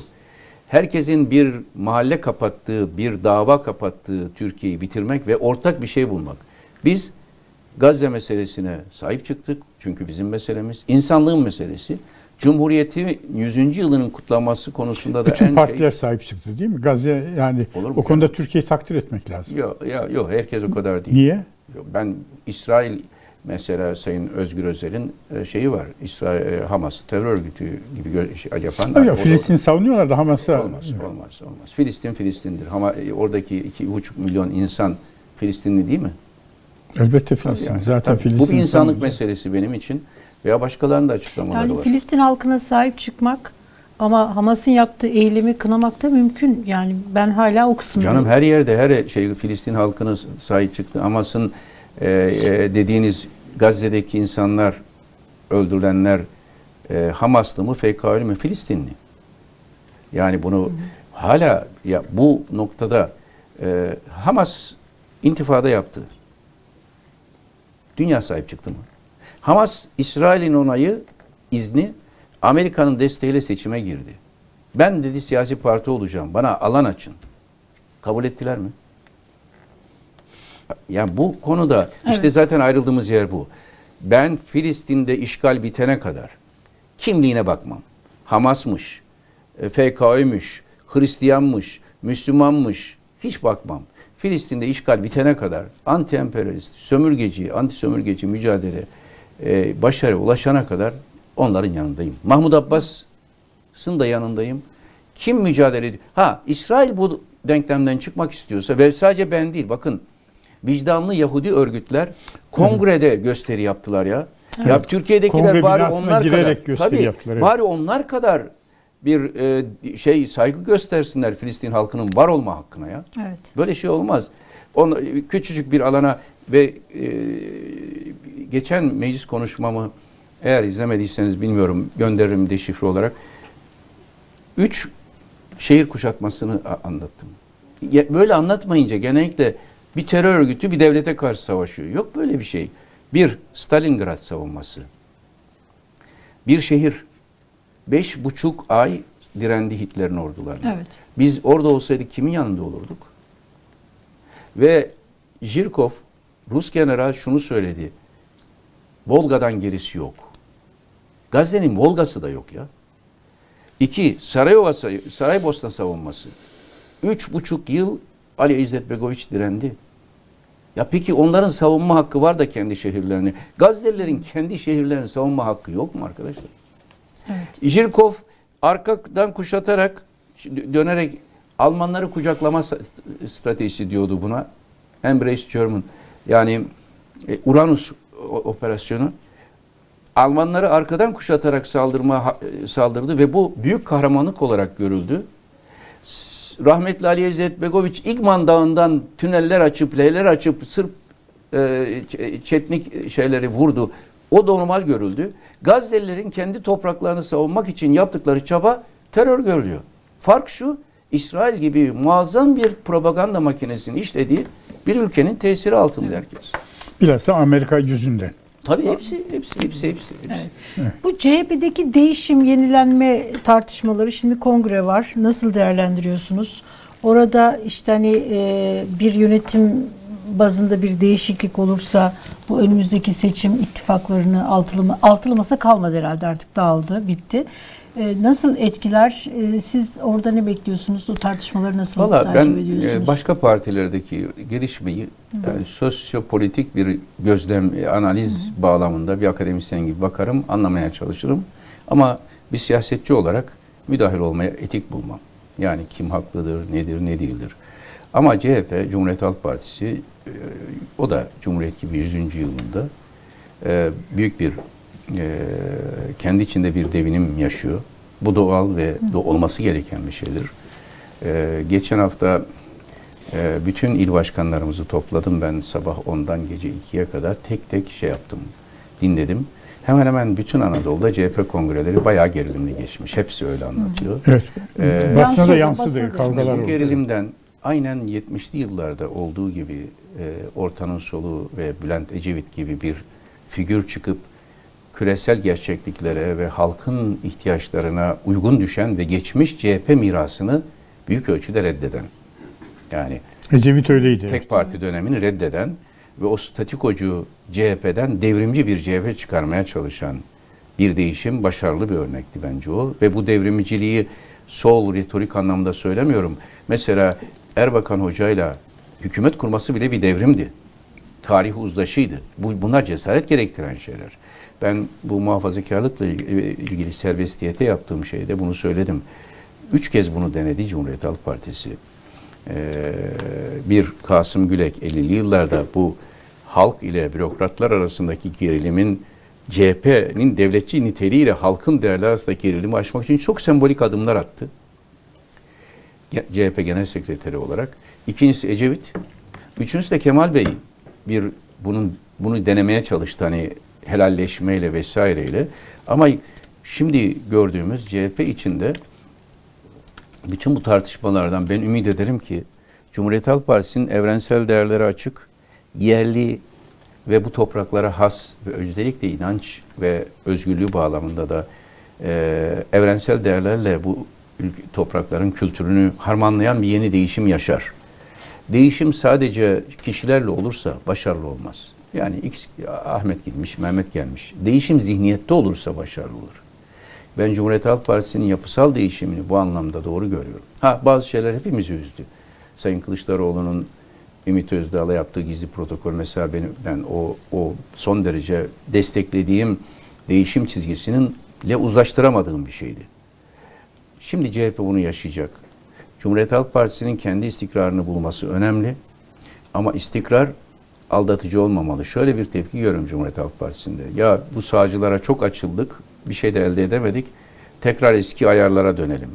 Herkesin bir mahalle kapattığı, bir dava kapattığı Türkiye'yi bitirmek ve ortak bir şey bulmak. Biz Gazze meselesine sahip çıktık. Çünkü bizim meselemiz. insanlığın meselesi. Cumhuriyeti 100. yılının kutlanması konusunda da Bütün en partiler şey... sahip çıktı değil mi? Gazze yani Olur mu o konuda Türkiye'yi takdir etmek lazım. Yok, yok, yok, herkes o kadar değil. Niye? Ben İsrail mesela Sayın Özgür Özel'in e, şeyi var. İsrail e, Hamas terör örgütü gibi şey yapan. Tabii ya, Filistin savunuyorlar da Hamas'a Olmaz, olmaz, olmaz. Filistin Filistin'dir. Ama e, oradaki iki buçuk milyon insan Filistinli değil mi? elbette Filistin. Yani, Zaten tabii. Filistin Bu bir insanlık savunucu. meselesi benim için veya başkalarının da açıklamaları Yani var. Filistin halkına sahip çıkmak ama Hamas'ın yaptığı eylemi kınamak da mümkün. Yani ben hala o kısımdayım. Canım her yerde her şey Filistin halkına sahip çıktı. Hamas'ın e, e, dediğiniz Gazze'deki insanlar öldürülenler e, Hamaslı mı FK'lı mı Filistinli. Yani bunu hala ya bu noktada e, Hamas intifada yaptı. Dünya sahip çıktı mı? Hamas İsrail'in onayı izni Amerika'nın desteğiyle seçime girdi. Ben dedi siyasi parti olacağım. Bana alan açın. Kabul ettiler mi? Yani bu konuda işte Evet. zaten ayrıldığımız yer bu. Ben Filistin'de işgal bitene kadar kimliğine bakmam. Hamas'mış, e, FK'ymış, Hristiyanmış, Müslümanmış hiç bakmam. Filistin'de işgal bitene kadar anti-emperyalist, sömürgeci, anti-sömürgeci mücadele e, başarı ulaşana kadar onların yanındayım. Mahmut Abbas'ın da yanındayım. Kim mücadele ediyor? Ha İsrail bu denklemden çıkmak istiyorsa ve sadece ben değil bakın vicdanlı Yahudi örgütler kongrede gösteri yaptılar ya. Ya Türkiye'dekiler Kongre bari onlar girerek kadar gösteri tabii, yaptılar, evet. bari onlar kadar bir e, şey saygı göstersinler Filistin halkının var olma hakkına ya. Evet. Böyle şey olmaz. On, küçücük bir alana ve e, geçen meclis konuşmamı eğer izlemediyseniz bilmiyorum gönderirim deşifre olarak. Üç şehir kuşatmasını anlattım. Böyle anlatmayınca genellikle bir terör örgütü bir devlete karşı savaşıyor. Yok böyle bir şey. Bir, Stalingrad savunması. Bir şehir beş buçuk ay direndi Hitler'in ordularına. Evet. Biz orada olsaydık kimin yanında olurduk? Ve Jirkov, Rus general şunu söyledi. Volga'dan gerisi yok. Gazze'nin Volga'sı da yok ya. İki, Sarayova, Saraybosna savunması. Üç buçuk yıl Ali İzzet Begoviç direndi. Ya peki onların savunma hakkı var da kendi şehirlerini. Gazze'lilerin kendi şehirlerini savunma hakkı yok mu arkadaşlar? Evet. Jirkov arkadan kuşatarak dönerek Almanları kucaklama stratejisi diyordu buna. Embrace German. Yani e, Uranus operasyonu. Almanları arkadan kuşatarak saldırma e, saldırdı ve bu büyük kahramanlık olarak görüldü. Rahmetli Ali İzzet Begoviç İgman Dağı'ndan tüneller açıp, lehler açıp Sırp e, ç- Çetnik şeyleri vurdu. O da normal görüldü. Gazze'lilerin kendi topraklarını savunmak için yaptıkları çaba terör görülüyor. Fark şu, İsrail gibi muazzam bir propaganda makinesini işlediği bir ülkenin tesiri altında herkes. Bilhassa Amerika yüzünden. Tabii hepsi, hepsi, hepsi, hepsi. hepsi. Bu CHP'deki değişim, yenilenme tartışmaları şimdi kongre var. Nasıl değerlendiriyorsunuz? Orada işte hani e, bir yönetim bazında bir değişiklik olursa bu önümüzdeki seçim ittifaklarını altılı, altılı masa kalmadı herhalde artık dağıldı, bitti. E, nasıl etkiler? E, siz orada ne bekliyorsunuz? O tartışmaları nasıl Valla takip ben ediyorsunuz? e, başka partilerdeki gelişmeyi yani sosyopolitik bir gözlem, e, analiz bağlamında bir akademisyen gibi bakarım, anlamaya çalışırım. Ama bir siyasetçi olarak müdahil olmaya etik bulmam. Yani kim haklıdır, nedir, ne değildir. Ama CHP, Cumhuriyet Halk Partisi, e, o da Cumhuriyet gibi 100. yılında e, büyük bir e, kendi içinde bir devinim yaşıyor. Bu doğal ve do- olması gereken bir şeydir. E, geçen hafta e, bütün il başkanlarımızı topladım ben sabah 10'dan gece 2'ye kadar tek tek şey yaptım, dinledim. Hemen hemen bütün Anadolu'da CHP kongreleri bayağı gerilimli geçmiş. Hepsi öyle anlatıyor. Evet. Ee, basına da yansıdı kavgalar bu gerilimden aynen 70'li yıllarda olduğu gibi e, Ortanın Solu ve Bülent Ecevit gibi bir figür çıkıp küresel gerçekliklere ve halkın ihtiyaçlarına uygun düşen ve geçmiş CHP mirasını büyük ölçüde reddeden. Yani Ecevit öyleydi. tek parti dönemini reddeden ve o statikocu CHP'den devrimci bir CHP çıkarmaya çalışan bir değişim başarılı bir örnekti bence o. Ve bu devrimciliği sol retorik anlamda söylemiyorum. Mesela Erbakan Hoca'yla hükümet kurması bile bir devrimdi. Tarih uzlaşıydı. Bu, bunlar cesaret gerektiren şeyler. Ben bu muhafazakarlıkla ilgili serbestiyete yaptığım şeyde bunu söyledim. Üç kez bunu denedi Cumhuriyet Halk Partisi. Ee, bir Kasım Gülek 50'li yıllarda bu halk ile bürokratlar arasındaki gerilimin CHP'nin devletçi niteliğiyle halkın değerleri arasındaki gerilimi aşmak için çok sembolik adımlar attı. CHP Genel Sekreteri olarak. İkincisi Ecevit. Üçüncüsü de Kemal Bey bir bunun bunu denemeye çalıştı hani helalleşmeyle vesaireyle. Ama şimdi gördüğümüz CHP içinde bütün bu tartışmalardan ben ümit ederim ki Cumhuriyet Halk Partisi'nin evrensel değerleri açık, yerli ve bu topraklara has ve özellikle inanç ve özgürlüğü bağlamında da e, evrensel değerlerle bu ülke, toprakların kültürünü harmanlayan bir yeni değişim yaşar. Değişim sadece kişilerle olursa başarılı olmaz. Yani X, Ahmet gitmiş, Mehmet gelmiş. Değişim zihniyette olursa başarılı olur. Ben Cumhuriyet Halk Partisi'nin yapısal değişimini bu anlamda doğru görüyorum. Ha bazı şeyler hepimizi üzdü. Sayın Kılıçdaroğlu'nun Ümit Özdağ'la yaptığı gizli protokol mesela benim, ben o, o son derece desteklediğim değişim çizgisinin ile uzlaştıramadığım bir şeydi. Şimdi CHP bunu yaşayacak. Cumhuriyet Halk Partisi'nin kendi istikrarını bulması önemli. Ama istikrar aldatıcı olmamalı. Şöyle bir tepki görüyorum Cumhuriyet Halk Partisi'nde. Ya bu sağcılara çok açıldık, bir şey de elde edemedik. tekrar eski ayarlara dönelim.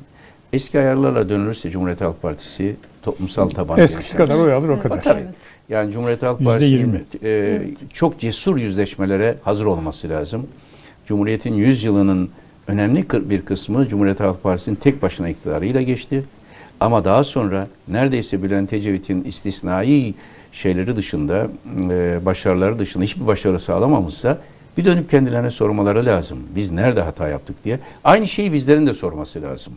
Eski ayarlarla dönülürse Cumhuriyet Halk Partisi toplumsal taban Eskisi kadar oy alır o kadar. Tabii. Yani Cumhuriyet Halk Partisi'nin e, çok cesur yüzleşmelere hazır olması lazım. Cumhuriyet'in 100 yılının önemli bir kısmı Cumhuriyet Halk Partisi'nin tek başına iktidarıyla geçti. Ama daha sonra neredeyse Bülent Ecevit'in istisnai şeyleri dışında, e, başarıları dışında hiçbir başarı sağlamamışsa bir dönüp kendilerine sormaları lazım. Biz nerede hata yaptık diye. Aynı şeyi bizlerin de sorması lazım.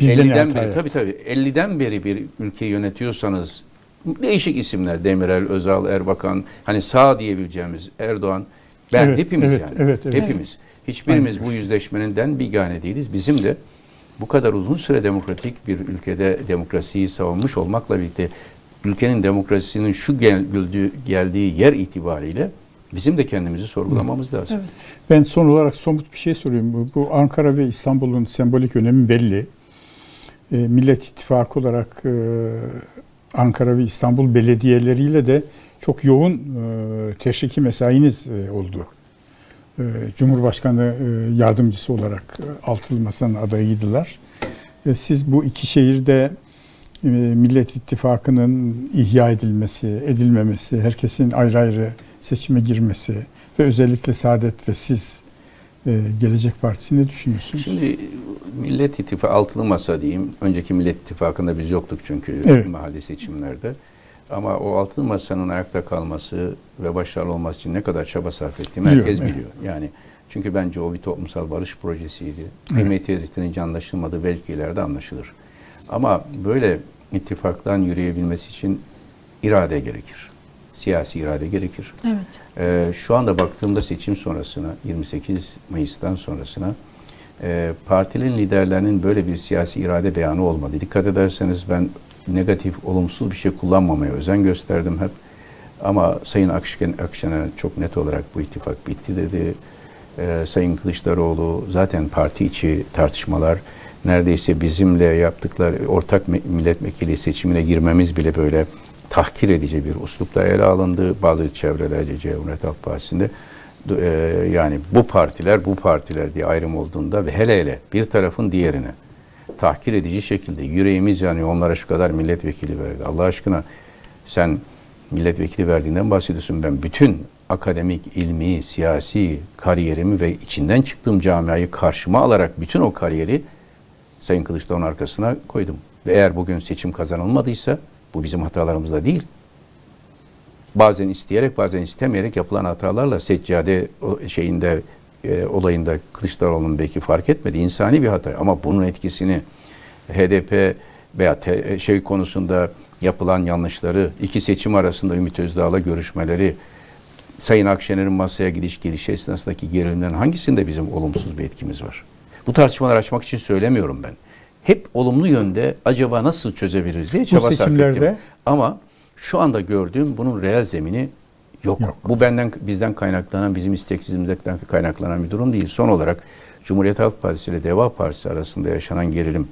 Biz de ne 50'den hata beri, tabii tabii 50'den beri bir ülkeyi yönetiyorsanız değişik isimler Demirel, Özal, Erbakan hani sağ diyebileceğimiz Erdoğan ben Evet, hepimiz evet, yani. evet, evet. Hepimiz. Hiçbirimiz Aynen. bu yüzleşmeninden bigane değiliz. Bizim de bu kadar uzun süre demokratik bir ülkede demokrasiyi savunmuş olmakla birlikte ülkenin demokrasisinin şu gel, güldüğü- geldiği yer itibariyle bizim de kendimizi sorgulamamız lazım. Evet. Ben son olarak somut bir şey sorayım. Bu, bu Ankara ve İstanbul'un sembolik önemi belli. E, Millet İttifakı olarak e, Ankara ve İstanbul belediyeleriyle de çok yoğun e, teşriki mesainiz e, oldu. E, Cumhurbaşkanı e, yardımcısı olarak e, altılı masanın adayıydılar. E, siz bu iki şehirde Millet İttifakı'nın ihya edilmesi, edilmemesi, herkesin ayrı ayrı seçime girmesi ve özellikle Saadet ve siz e, Gelecek Partisi ne düşünüyorsunuz? Şimdi Millet İttifakı altılı masa diyeyim. Önceki Millet İttifakı'nda biz yoktuk çünkü Evet. mahalli seçimlerde. Ama o altılı masanın ayakta kalması ve başarılı olması için ne kadar çaba sarf ettiğimi Biliyorum, herkes evet. biliyor. Yani çünkü bence o bir toplumsal barış projesiydi. Kıymeti yeterince anlaşılmadı belki ileride anlaşılır. Ama böyle ittifaktan yürüyebilmesi için irade gerekir. Siyasi irade gerekir. Evet. Ee, şu anda baktığımda seçim sonrasına, 28 Mayıs'tan sonrasına e, partilerin liderlerinin böyle bir siyasi irade beyanı olmadı. Dikkat ederseniz ben negatif, olumsuz bir şey kullanmamaya özen gösterdim hep. Ama Sayın Akşener, Akşener çok net olarak bu ittifak bitti dedi. Ee, Sayın Kılıçdaroğlu zaten parti içi tartışmalar neredeyse bizimle yaptıkları ortak milletvekili seçimine girmemiz bile böyle tahkir edici bir uslupla ele alındı. Bazı çevrelerce Cumhuriyet Halk Partisi'nde e, yani bu partiler bu partiler diye ayrım olduğunda ve hele hele bir tarafın diğerine tahkir edici şekilde yüreğimiz yani onlara şu kadar milletvekili verdi. Allah aşkına sen milletvekili verdiğinden bahsediyorsun. Ben bütün akademik, ilmi, siyasi kariyerimi ve içinden çıktığım camiayı karşıma alarak bütün o kariyeri Sayın Kılıçdaroğlu'nun arkasına koydum. Ve eğer bugün seçim kazanılmadıysa bu bizim hatalarımız da değil. Bazen isteyerek bazen istemeyerek yapılan hatalarla seccade şeyinde e, olayında Kılıçdaroğlu'nun belki fark etmedi. insani bir hata ama bunun etkisini HDP veya te- şey konusunda yapılan yanlışları, iki seçim arasında Ümit Özdağ'la görüşmeleri, Sayın Akşener'in masaya gidiş gelişi esnasındaki gerilimlerin hangisinde bizim olumsuz bir etkimiz var? Bu tartışmaları açmak için söylemiyorum ben. Hep olumlu yönde acaba nasıl çözebiliriz diye çaba sarf ettim. Ama şu anda gördüğüm bunun reel zemini yok. Yok. Bu benden bizden kaynaklanan, bizim isteksizliğimizden kaynaklanan bir durum değil. Son olarak Cumhuriyet Halk Partisi ile Deva Partisi arasında yaşanan gerilim,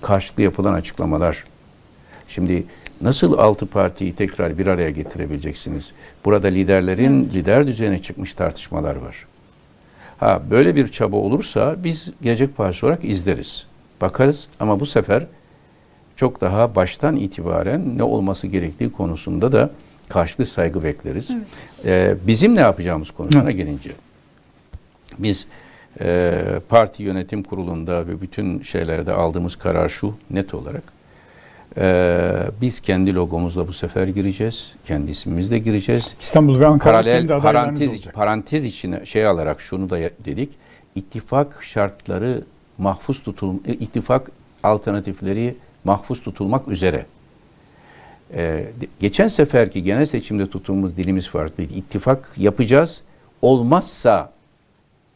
karşılıklı yapılan açıklamalar. Şimdi nasıl altı partiyi tekrar bir araya getirebileceksiniz? Burada liderlerin lider düzeyine çıkmış tartışmalar var. Ha böyle bir çaba olursa biz Gelecek Partisi olarak izleriz. Bakarız ama bu sefer çok daha baştan itibaren ne olması gerektiği konusunda da karşılıklı saygı bekleriz. Ee, bizim ne yapacağımız konusuna Evet. gelince biz e, parti yönetim kurulunda ve bütün şeylerde aldığımız karar şu net olarak e, biz kendi logomuzla bu sefer gireceğiz. Kendi ismimizle gireceğiz İstanbul ve Ankara paralel parantez olacak. parantez içine şey alarak şunu da dedik. İttifak şartları mahfuz tutul e, ittifak alternatifleri mahfuz tutulmak üzere. Ee, geçen seferki genel seçimde tuttuğumuz dilimiz farklıydı. İttifak yapacağız. Olmazsa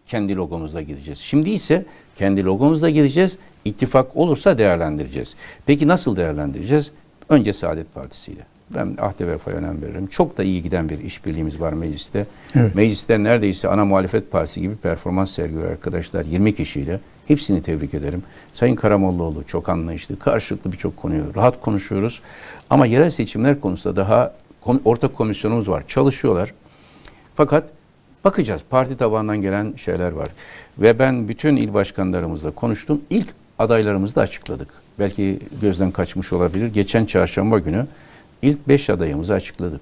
kendi logomuzla gireceğiz. Şimdi ise kendi logomuzla gireceğiz. İttifak olursa değerlendireceğiz. Peki nasıl değerlendireceğiz? Önce Saadet Partisi ile. Ben ahde vefaya önem veririm. Çok da iyi giden bir işbirliğimiz var mecliste. Evet. Mecliste neredeyse ana muhalefet partisi gibi performans sergiliyor arkadaşlar 20 kişiyle. Hepsini tebrik ederim. Sayın Karamollaoğlu çok anlayışlı, karşılıklı birçok konuyu rahat konuşuyoruz. Ama yerel seçimler konusunda daha ortak komisyonumuz var. Çalışıyorlar. Fakat Bakacağız. Parti tabanından gelen şeyler var. Ve ben bütün il başkanlarımızla konuştum. İlk adaylarımızı da açıkladık. Belki gözden kaçmış olabilir. Geçen çarşamba günü ilk beş adayımızı açıkladık.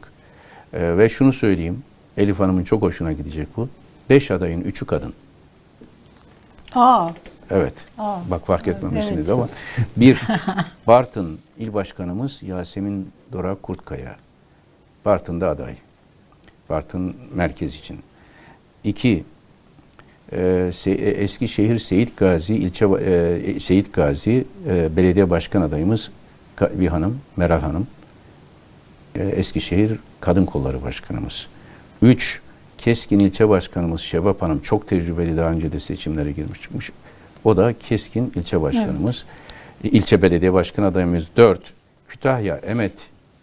Ee, ve şunu söyleyeyim. Elif Hanım'ın çok hoşuna gidecek bu. Beş adayın üçü kadın. Aa, Evet. Aa, Bak fark etmemişsiniz evet. ama. Bir, Bartın il başkanımız Yasemin Dora Kurtkaya. Bartın'da aday. Bartın merkez için. İki, e, Se- e, Eskişehir Seyit Gazi ilçe e, Seyit Gazi belediye başkan adayımız bir hanım Meral Hanım. Eskişehir Kadın Kolları Başkanımız. Üç, Keskin ilçe başkanımız Şevap Hanım çok tecrübeli daha önce de seçimlere girmiş çıkmış. O da Keskin ilçe başkanımız. E, İlçe belediye başkan adayımız. Dört, Kütahya Emet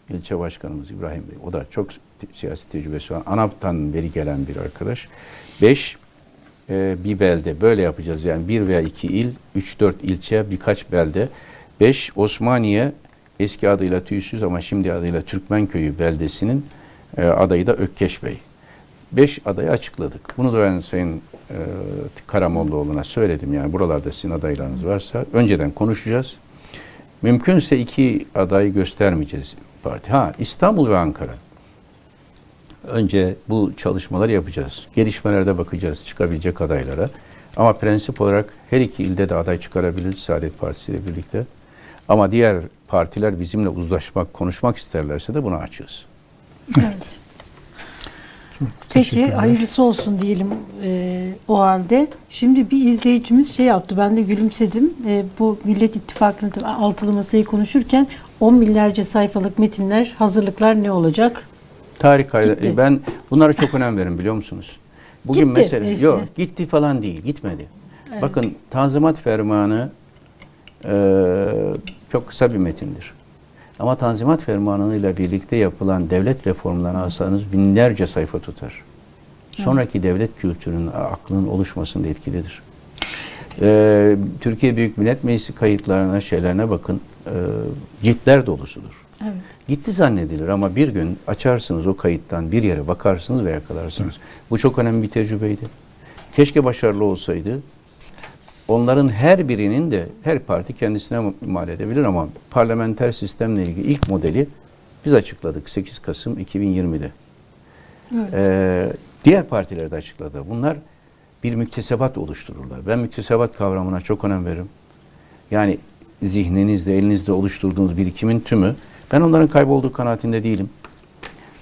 ilçe başkanımız İbrahim Bey. O da çok siyasi tecrübesi var. ANAP'tan beri gelen bir arkadaş. Beş, e, bir belde böyle yapacağız. Yani bir veya iki il, üç dört ilçe, birkaç belde. Beş, Osmaniye eski adıyla Tüysüz ama şimdi adıyla Türkmenköy'ü beldesinin e, adayı da Ökkeş Bey. Beş adayı açıkladık. Bunu da ben Sayın e, Karamollaoğlu'na söyledim. Yani buralarda sizin adaylarınız varsa önceden konuşacağız. Mümkünse iki adayı göstermeyeceğiz parti. Ha İstanbul ve Ankara. Önce bu çalışmaları yapacağız. Gelişmelerde bakacağız çıkabilecek adaylara. Ama prensip olarak her iki ilde de aday çıkarabiliriz Saadet Partisi ile birlikte. Ama diğer partiler bizimle uzlaşmak, konuşmak isterlerse de buna açığız. evet. Peki teşekkürler. hayırlısı olsun diyelim e, o halde. Şimdi bir izleyicimiz şey yaptı ben de gülümsedim. E, bu Millet İttifakı'nın altılı masayı konuşurken on binlerce sayfalık metinler hazırlıklar ne olacak? Tarih kaydı. Gitti. e, Ben bunlara çok önem veririm biliyor musunuz? Bugün Gitti mesela hepsi. yok gitti falan değil, gitmedi. Bakın Tanzimat Fermanı e, çok kısa bir metindir. Ama Tanzimat Fermanı ile birlikte yapılan devlet reformlarını alsanız binlerce sayfa tutar. Sonraki devlet kültürünün, aklının oluşmasında etkilidir. E, Türkiye Büyük Millet Meclisi kayıtlarına, şeylerine bakın. E, ciltler dolusudur. Evet. Gitti zannedilir ama bir gün açarsınız o kayıttan bir yere bakarsınız ve yakalarsınız. Bu çok önemli bir tecrübeydi. Keşke başarılı olsaydı. Onların her birinin de her parti kendisine mal edebilir ama parlamenter sistemle ilgili ilk modeli biz açıkladık 8 Kasım 2020'de. Evet. Ee, diğer partiler de açıkladı. Bunlar bir müktesebat oluştururlar. Ben müktesebat kavramına çok önem veririm. Yani zihninizde, elinizde oluşturduğunuz birikimin tümü. Ben onların kaybolduğu kanaatinde değilim.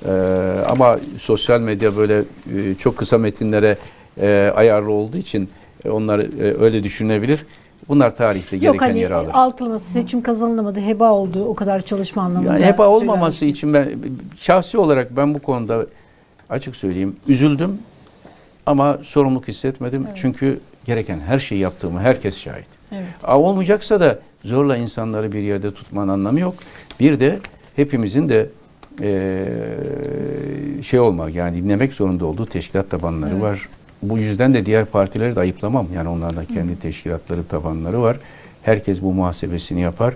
Ee, ama sosyal medya böyle e, çok kısa metinlere e, ayarlı olduğu için e, onlar e, öyle düşünebilir. Bunlar tarihte gereken Yok hani yeri alır. altılı seçim kazanılamadı heba oldu o kadar çalışma anlamında. Yani heba olmaması söylenmiş. için ben şahsi olarak ben bu konuda açık söyleyeyim üzüldüm ama sorumluluk hissetmedim. Çünkü gereken her şeyi yaptığımı herkes şahit. Evet. Aa, olmayacaksa da zorla insanları bir yerde tutmanın anlamı yok. Bir de hepimizin de eee, şey olmak yani dinlemek zorunda olduğu teşkilat tabanları var. Bu yüzden de diğer partileri de ayıplamam. Yani onların da kendi teşkilatları tabanları var. Herkes bu muhasebesini yapar.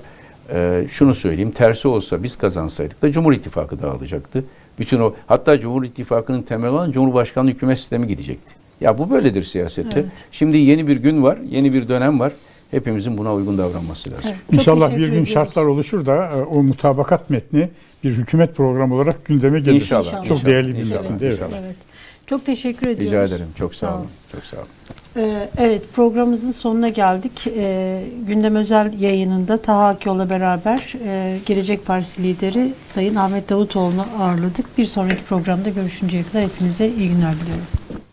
Eee, şunu söyleyeyim tersi olsa biz kazansaydık da Cumhur İttifakı dağılacaktı. Bütün o hatta Cumhur İttifakı'nın temeli olan Cumhurbaşkanlığı hükümet sistemi gidecekti. Ya bu böyledir siyasette. Evet. Şimdi yeni bir gün var, yeni bir dönem var. Hepimizin buna uygun davranması lazım. Evet. İnşallah bir gün ediyoruz. şartlar oluşur da e, o mutabakat metni bir hükümet programı olarak gündeme gelir. İnşallah, Çok inşallah, değerli bir inşallah, metin değil mi? Evet. Çok teşekkür ediyoruz. Rica ederim. Çok sağ Sağ olun. olun. Çok sağ olun. Ee, Evet programımızın sonuna geldik. Ee, Gündem özel yayınında Taha Akyol'la beraber e, Gelecek Partisi lideri Sayın Ahmet Davutoğlu'nu ağırladık. Bir sonraki programda görüşünceye kadar hepinize iyi günler diliyorum.